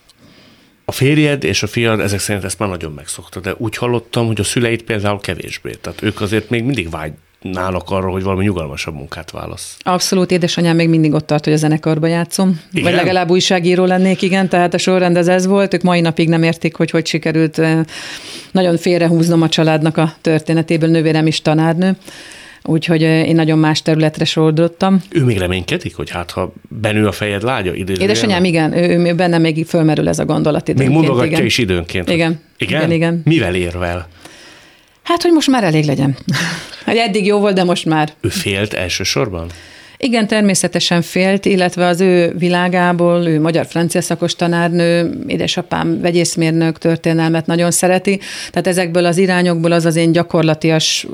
A férjed és a fiad ezek szerint ezt már nagyon megszokta, de úgy hallottam, hogy a szüleit például kevésbé. Tehát ők azért még mindig vágynának arra, hogy valami nyugalmasabb munkát válasz. Abszolút, édesanyám még mindig ott tart, hogy a zenekarba játszom. Igen? Vagy legalább újságíró lennék, igen, tehát a sorrend ez, ez volt. Ők mai napig nem értik, hogy hogy sikerült eh, nagyon félrehúznom a családnak a történetéből, nővérem is tanárnő. Úgyhogy én nagyon más területre sodrottam. Ő még reménykedik, hogy hát ha benő a fejed lágya idézőjelben? Édesanyám, igen, ő, ő benne még fölmerül ez a gondolat Még időnként. mondogatja igen. is időnként. Igen. Igen? Igen, igen. Mivel érvel? Hát, hogy most már elég legyen. Hogy eddig jó volt, de most már. Ő félt elsősorban? Igen, természetesen félt, illetve az ő világából, ő magyar-francia szakos tanárnő, édesapám vegyészmérnök, történelmet nagyon szereti, tehát ezekből az irányokból az az én gyakorlatias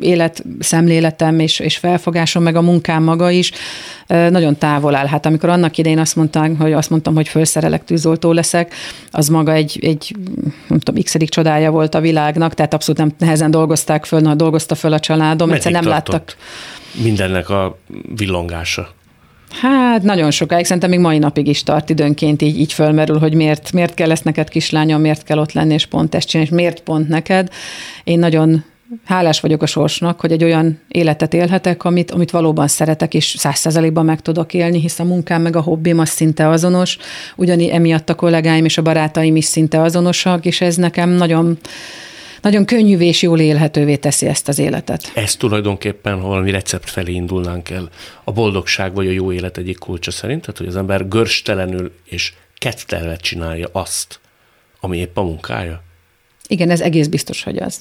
életszemléletem és, és felfogásom, meg a munkám maga is nagyon távol áll. Hát amikor annak idején azt mondták, hogy azt mondtam, hogy felszerelek, tűzoltó leszek, az maga egy, egy nem tudom, x csodája volt a világnak, tehát abszolút nem nehezen dolgozták föl, na, dolgozta föl a családom, egyszer nem Meddig láttak. Mindennek a villongása? Hát nagyon sokáig, szerintem még mai napig is tart időnként, így, így fölmerül, hogy miért, miért kell ezt neked kislányom, miért kell ott lenni, és pont ezt csinálni, és miért pont neked. Én nagyon hálás vagyok a sorsnak, hogy egy olyan életet élhetek, amit, amit valóban szeretek, és száz százalékban meg tudok élni, hisz a munkám meg a hobbim az szinte azonos, ugyanígy emiatt a kollégáim és a barátaim is szinte azonosak, és ez nekem nagyon, nagyon könnyűvé és jól élhetővé teszi ezt az életet. Ez tulajdonképpen, valami recept felé indulnánk el, a boldogság vagy a jó élet egyik kulcsa szerint, tehát hogy az ember görstelenül és kettelve csinálja azt, ami épp a munkája? Igen, ez egész biztos, hogy az.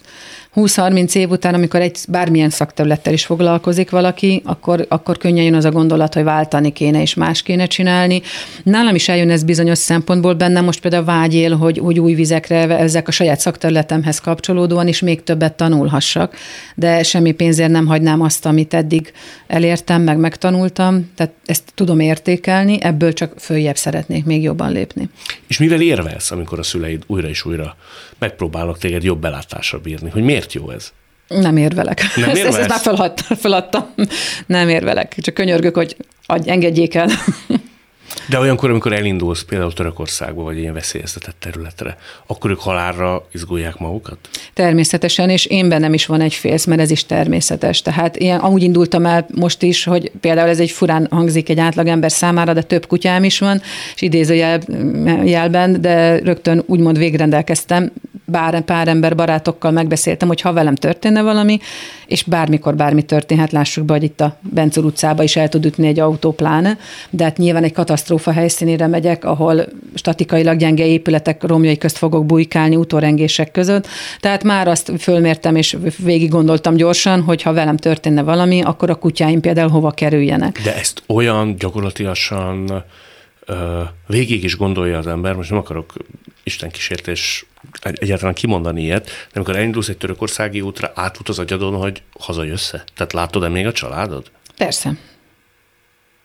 20-30 év után, amikor egy bármilyen szakterülettel is foglalkozik valaki, akkor, akkor könnyen jön az a gondolat, hogy váltani kéne és más kéne csinálni. Nálam is eljön ez bizonyos szempontból bennem most például vágyél, hogy, hogy új vizekre, ezek a saját szakterületemhez kapcsolódóan is még többet tanulhassak, de semmi pénzért nem hagynám azt, amit eddig elértem, meg megtanultam, tehát ezt tudom értékelni, ebből csak följebb szeretnék még jobban lépni. És mivel érvelsz, amikor a szüleid újra és újra megpróbálnak téged jobb belátásra bírni, hogy miért jó ez? Nem érvelek. Nem ezt, ezt, már feladtam. Nem érvelek. Csak könyörgök, hogy adj, engedjék el. De olyankor, amikor elindulsz például Törökországba, vagy ilyen veszélyeztetett területre, akkor ők halálra izgulják magukat? Természetesen, és én bennem is van egy félsz, mert ez is természetes. Tehát ilyen, amúgy indultam el most is, hogy például ez egy furán hangzik egy átlagember számára, de több kutyám is van, és idézőjelben, de rögtön úgymond végrendelkeztem, bár pár ember barátokkal megbeszéltem, hogy ha velem történne valami, és bármikor bármi történhet, lássuk be, hogy itt a Bencur utcába is el tud ütni egy autó pláne, de hát nyilván egy katasztrófa helyszínére megyek, ahol statikailag gyenge épületek romjai közt fogok bujkálni utórengések között. Tehát már azt fölmértem, és végig gondoltam gyorsan, hogy ha velem történne valami, akkor a kutyáim például hova kerüljenek. De ezt olyan gyakorlatilag végig is gondolja az ember, most nem akarok Isten kísértés egyáltalán kimondani ilyet, de amikor elindulsz egy törökországi útra, átfut az agyadon, hogy hazajössz-e? Tehát látod-e még a családod? Persze.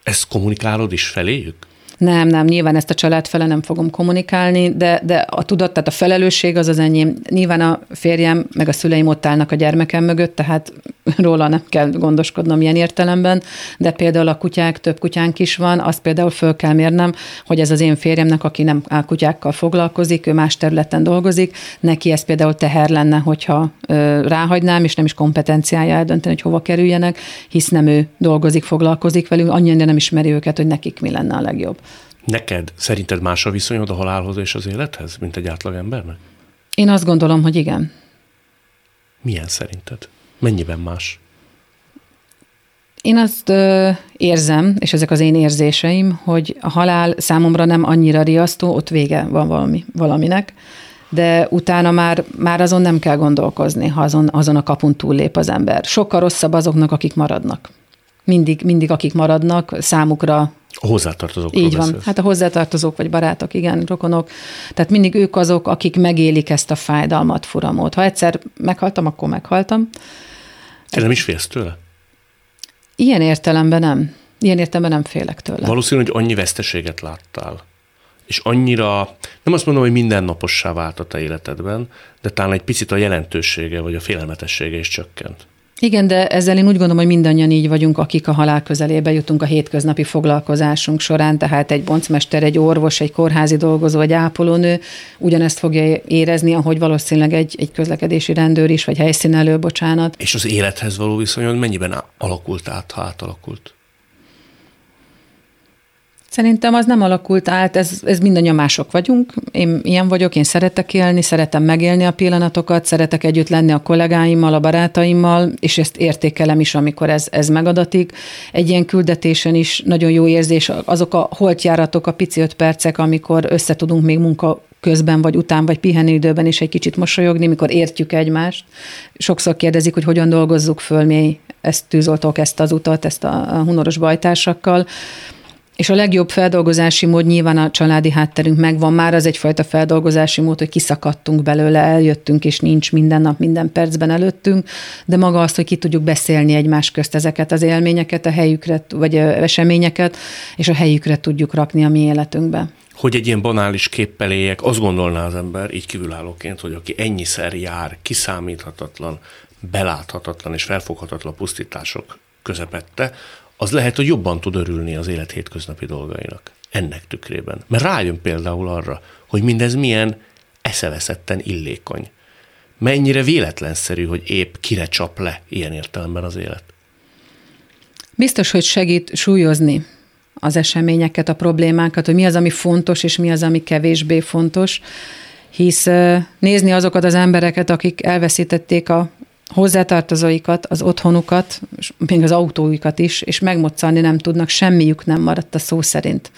Ezt kommunikálod is feléjük? Nem, nem, nyilván ezt a család fele nem fogom kommunikálni, de, de a tudat, tehát a felelősség az az enyém. Nyilván a férjem meg a szüleim ott állnak a gyermekem mögött, tehát róla nem kell gondoskodnom ilyen értelemben, de például a kutyák, több kutyánk is van, azt például föl kell mérnem, hogy ez az én férjemnek, aki nem áll kutyákkal foglalkozik, ő más területen dolgozik, neki ez például teher lenne, hogyha ö, ráhagynám, és nem is kompetenciája eldönteni, hogy hova kerüljenek, hisz nem ő dolgozik, foglalkozik velük, annyira nem ismeri őket, hogy nekik mi lenne a legjobb. Neked szerinted más a viszonyod a halálhoz és az élethez, mint egy átlagembernek? Én azt gondolom, hogy igen. Milyen szerinted? Mennyiben más? Én azt ö, érzem, és ezek az én érzéseim, hogy a halál számomra nem annyira riasztó, ott vége van valami, valaminek, de utána már, már azon nem kell gondolkozni, ha azon, azon a kapun túllép az ember. Sokkal rosszabb azoknak, akik maradnak. Mindig, mindig akik maradnak, számukra A hozzátartozókról így van. beszélsz. Hát a hozzátartozók vagy barátok, igen, rokonok. Tehát mindig ők azok, akik megélik ezt a fájdalmat, furamot. Ha egyszer meghaltam, akkor meghaltam. Te nem is félsz tőle? Ilyen értelemben nem. Ilyen értelemben nem félek tőle. Valószínű, hogy annyi veszteséget láttál, és annyira, nem azt mondom, hogy mindennapossá vált a te életedben, de talán egy picit a jelentősége vagy a félelmetessége is csökkent. Igen, de ezzel én úgy gondolom, hogy mindannyian így vagyunk, akik a halál közelébe jutunk a hétköznapi foglalkozásunk során, tehát egy boncmester, egy orvos, egy kórházi dolgozó, egy ápolónő ugyanezt fogja érezni, ahogy valószínűleg egy, egy közlekedési rendőr is, vagy helyszínelő, bocsánat. És az élethez való viszonyod mennyiben alakult át, ha átalakult? Szerintem az nem alakult át, ez, ez mindannyian mások vagyunk. Én ilyen vagyok, én szeretek élni, szeretem megélni a pillanatokat, szeretek együtt lenni a kollégáimmal, a barátaimmal, és ezt értékelem is, amikor ez, ez megadatik. Egy ilyen küldetésen is nagyon jó érzés, azok a holtjáratok, a pici öt percek, amikor összetudunk még munka közben, vagy után, vagy pihenőidőben is egy kicsit mosolyogni, mikor értjük egymást. Sokszor kérdezik, hogy hogyan dolgozzuk föl mi ezt tűzoltók, ezt az utat, ezt a, hunoros bajtársakkal. És a legjobb feldolgozási mód nyilván a családi hátterünk megvan, már az egyfajta feldolgozási mód, hogy kiszakadtunk belőle, eljöttünk, és nincs minden nap, minden percben előttünk, de maga azt, hogy ki tudjuk beszélni egymás közt ezeket az élményeket, a helyükre, vagy ö, eseményeket, és a helyükre tudjuk rakni a mi életünkbe. Hogy egy ilyen banális képpel éljek, azt gondolná az ember, így kívülállóként, hogy aki ennyiszer jár, kiszámíthatatlan, beláthatatlan és felfoghatatlan pusztítások közepette, az lehet, hogy jobban tud örülni az élet hétköznapi dolgainak. Ennek tükrében. Mert rájön például arra, hogy mindez milyen eszeveszetten illékony. Mennyire véletlenszerű, hogy épp kire csap le ilyen értelemben az élet. Biztos, hogy segít súlyozni az eseményeket, a problémákat, hogy mi az, ami fontos, és mi az, ami kevésbé fontos, hisz nézni azokat az embereket, akik elveszítették a hozzátartozóikat, az otthonukat, és még az autóikat is, és megmoccani nem tudnak, semmiük nem maradt a szó szerint.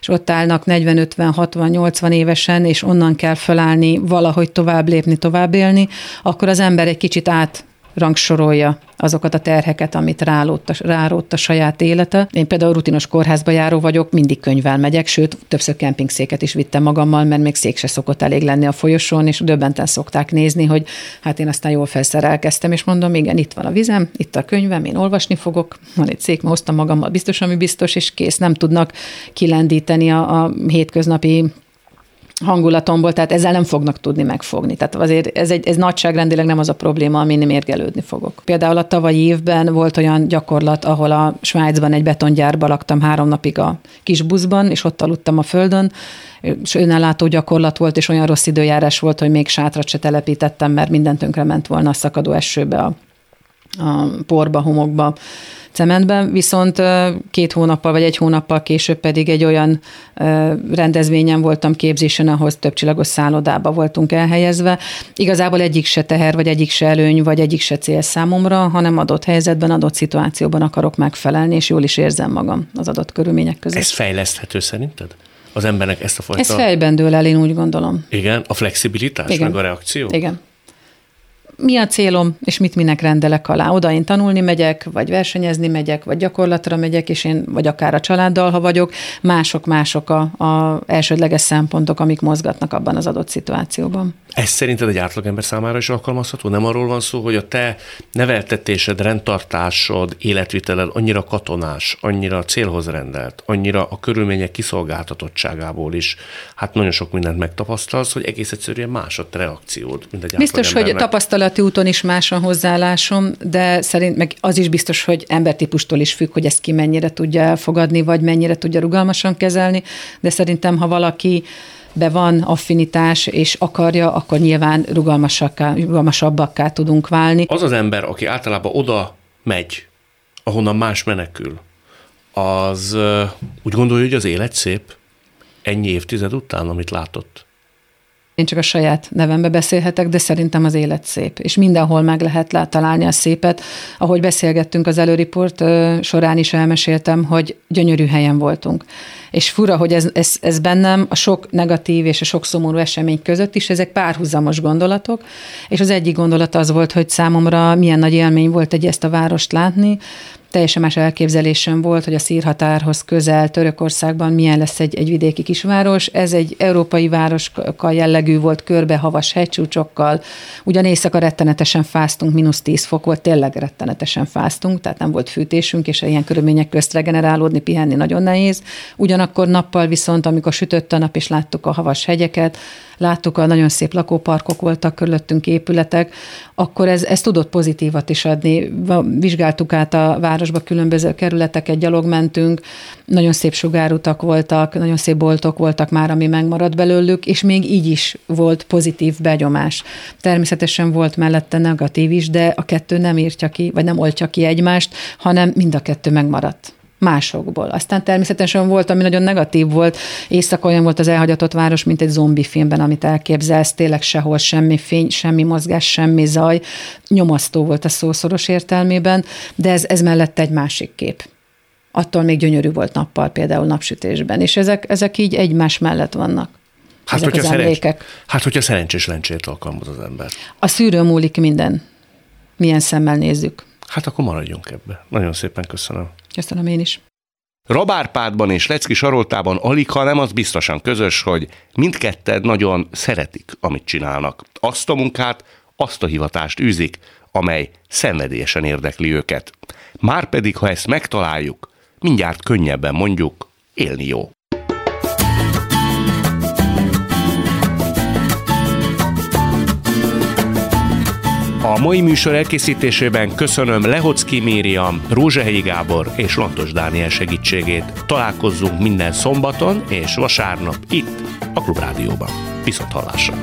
És ott állnak 40, 50, 60, 80 évesen, és onnan kell felállni, valahogy tovább lépni, tovább élni, akkor az ember egy kicsit át rangsorolja azokat a terheket, amit rálótt a, a saját élete. Én például rutinos kórházba járó vagyok, mindig könyvvel megyek, sőt, többször kempingszéket is vittem magammal, mert még szék se szokott elég lenni a folyosón, és döbbenten szokták nézni, hogy hát én aztán jól felszerelkeztem, és mondom, igen, itt van a vizem, itt a könyvem, én olvasni fogok, van egy szék, ma hoztam magammal, biztos, ami biztos, és kész, nem tudnak kilendíteni a, a hétköznapi hangulatomból, tehát ezzel nem fognak tudni megfogni. Tehát azért ez, egy, ez nagyságrendileg nem az a probléma, amin mérgelődni fogok. Például a tavalyi évben volt olyan gyakorlat, ahol a Svájcban egy betongyárban laktam három napig a kis buszban, és ott aludtam a földön, és önellátó gyakorlat volt, és olyan rossz időjárás volt, hogy még sátrat se telepítettem, mert minden tönkre ment volna a szakadó esőbe, a, a porba, homokba cementben, viszont két hónappal vagy egy hónappal később pedig egy olyan rendezvényen voltam képzésen, ahhoz több csillagos szállodába voltunk elhelyezve. Igazából egyik se teher, vagy egyik se előny, vagy egyik se cél számomra, hanem adott helyzetben, adott szituációban akarok megfelelni, és jól is érzem magam az adott körülmények között. Ez fejleszthető szerinted? Az embernek ezt a fajta... Ez fejben dől el, én úgy gondolom. Igen, a flexibilitás, Igen. meg a reakció? Igen. Mi a célom, és mit minek rendelek alá? Oda én tanulni megyek, vagy versenyezni megyek, vagy gyakorlatra megyek, és én, vagy akár a családdal, ha vagyok, mások-mások a, a elsődleges szempontok, amik mozgatnak abban az adott szituációban. Ez szerinted egy átlagember számára is alkalmazható? Nem arról van szó, hogy a te neveltetésed, rendtartásod, életviteled annyira katonás, annyira célhoz rendelt, annyira a körülmények kiszolgáltatottságából is, hát nagyon sok mindent megtapasztalsz, hogy egész egyszerűen más a te reakciód, mint egy Biztos, hogy átlagembernek. Tapasztalati úton is más a hozzáállásom, de szerint meg az is biztos, hogy embertípustól is függ, hogy ezt ki mennyire tudja elfogadni, vagy mennyire tudja rugalmasan kezelni, de szerintem, ha valaki be van affinitás és akarja, akkor nyilván rugalmasakká, rugalmasabbakká tudunk válni. Az az ember, aki általában oda megy, ahonnan más menekül, az úgy gondolja, hogy az élet szép ennyi évtized után, amit látott. Én csak a saját nevembe beszélhetek, de szerintem az élet szép, és mindenhol meg lehet lá- találni a szépet. Ahogy beszélgettünk az előriport során is elmeséltem, hogy gyönyörű helyen voltunk. És fura, hogy ez, ez, ez bennem a sok negatív és a sok szomorú esemény között is, ezek párhuzamos gondolatok, és az egyik gondolat az volt, hogy számomra milyen nagy élmény volt egy ezt a várost látni, teljesen más elképzelésem volt, hogy a szírhatárhoz közel Törökországban milyen lesz egy, egy vidéki kisváros. Ez egy európai városka jellegű volt, körbe havas hegycsúcsokkal. Ugyan éjszaka rettenetesen fáztunk, mínusz 10 fok volt, tényleg rettenetesen fáztunk, tehát nem volt fűtésünk, és ilyen körülmények közt regenerálódni, pihenni nagyon nehéz. Ugyanakkor nappal viszont, amikor sütött a nap, és láttuk a havas hegyeket, láttuk, a nagyon szép lakóparkok voltak körülöttünk épületek, akkor ez, ez tudott pozitívat is adni. Vizsgáltuk át a városba különböző kerületeket, gyalog mentünk, nagyon szép sugárutak voltak, nagyon szép boltok voltak már, ami megmaradt belőlük, és még így is volt pozitív begyomás. Természetesen volt mellette negatív is, de a kettő nem írtja ki, vagy nem oltja ki egymást, hanem mind a kettő megmaradt másokból. Aztán természetesen volt, ami nagyon negatív volt. Éjszaka olyan volt az elhagyatott város, mint egy zombi filmben, amit elképzelsz. Tényleg sehol semmi fény, semmi mozgás, semmi zaj. Nyomasztó volt a szószoros értelmében, de ez, ez mellett egy másik kép. Attól még gyönyörű volt nappal, például napsütésben. És ezek, ezek így egymás mellett vannak. Hát, ezek hogyha az szerencs, emlékek. hát, hogyha szerencsés lencsét alkalmaz az ember. A szűrő múlik minden. Milyen szemmel nézzük. Hát akkor maradjunk ebbe. Nagyon szépen köszönöm. Köszönöm én is. Rabárpádban és Lecki Saroltában alig, ha nem az biztosan közös, hogy mindketted nagyon szeretik, amit csinálnak. Azt a munkát, azt a hivatást űzik, amely szenvedélyesen érdekli őket. Márpedig, ha ezt megtaláljuk, mindjárt könnyebben mondjuk, élni jó. A mai műsor elkészítésében köszönöm Lehocki Mériam, Rózsehegyi Gábor és Lantos Dániel segítségét. Találkozzunk minden szombaton és vasárnap itt a Klubrádióban. Viszont hallásra!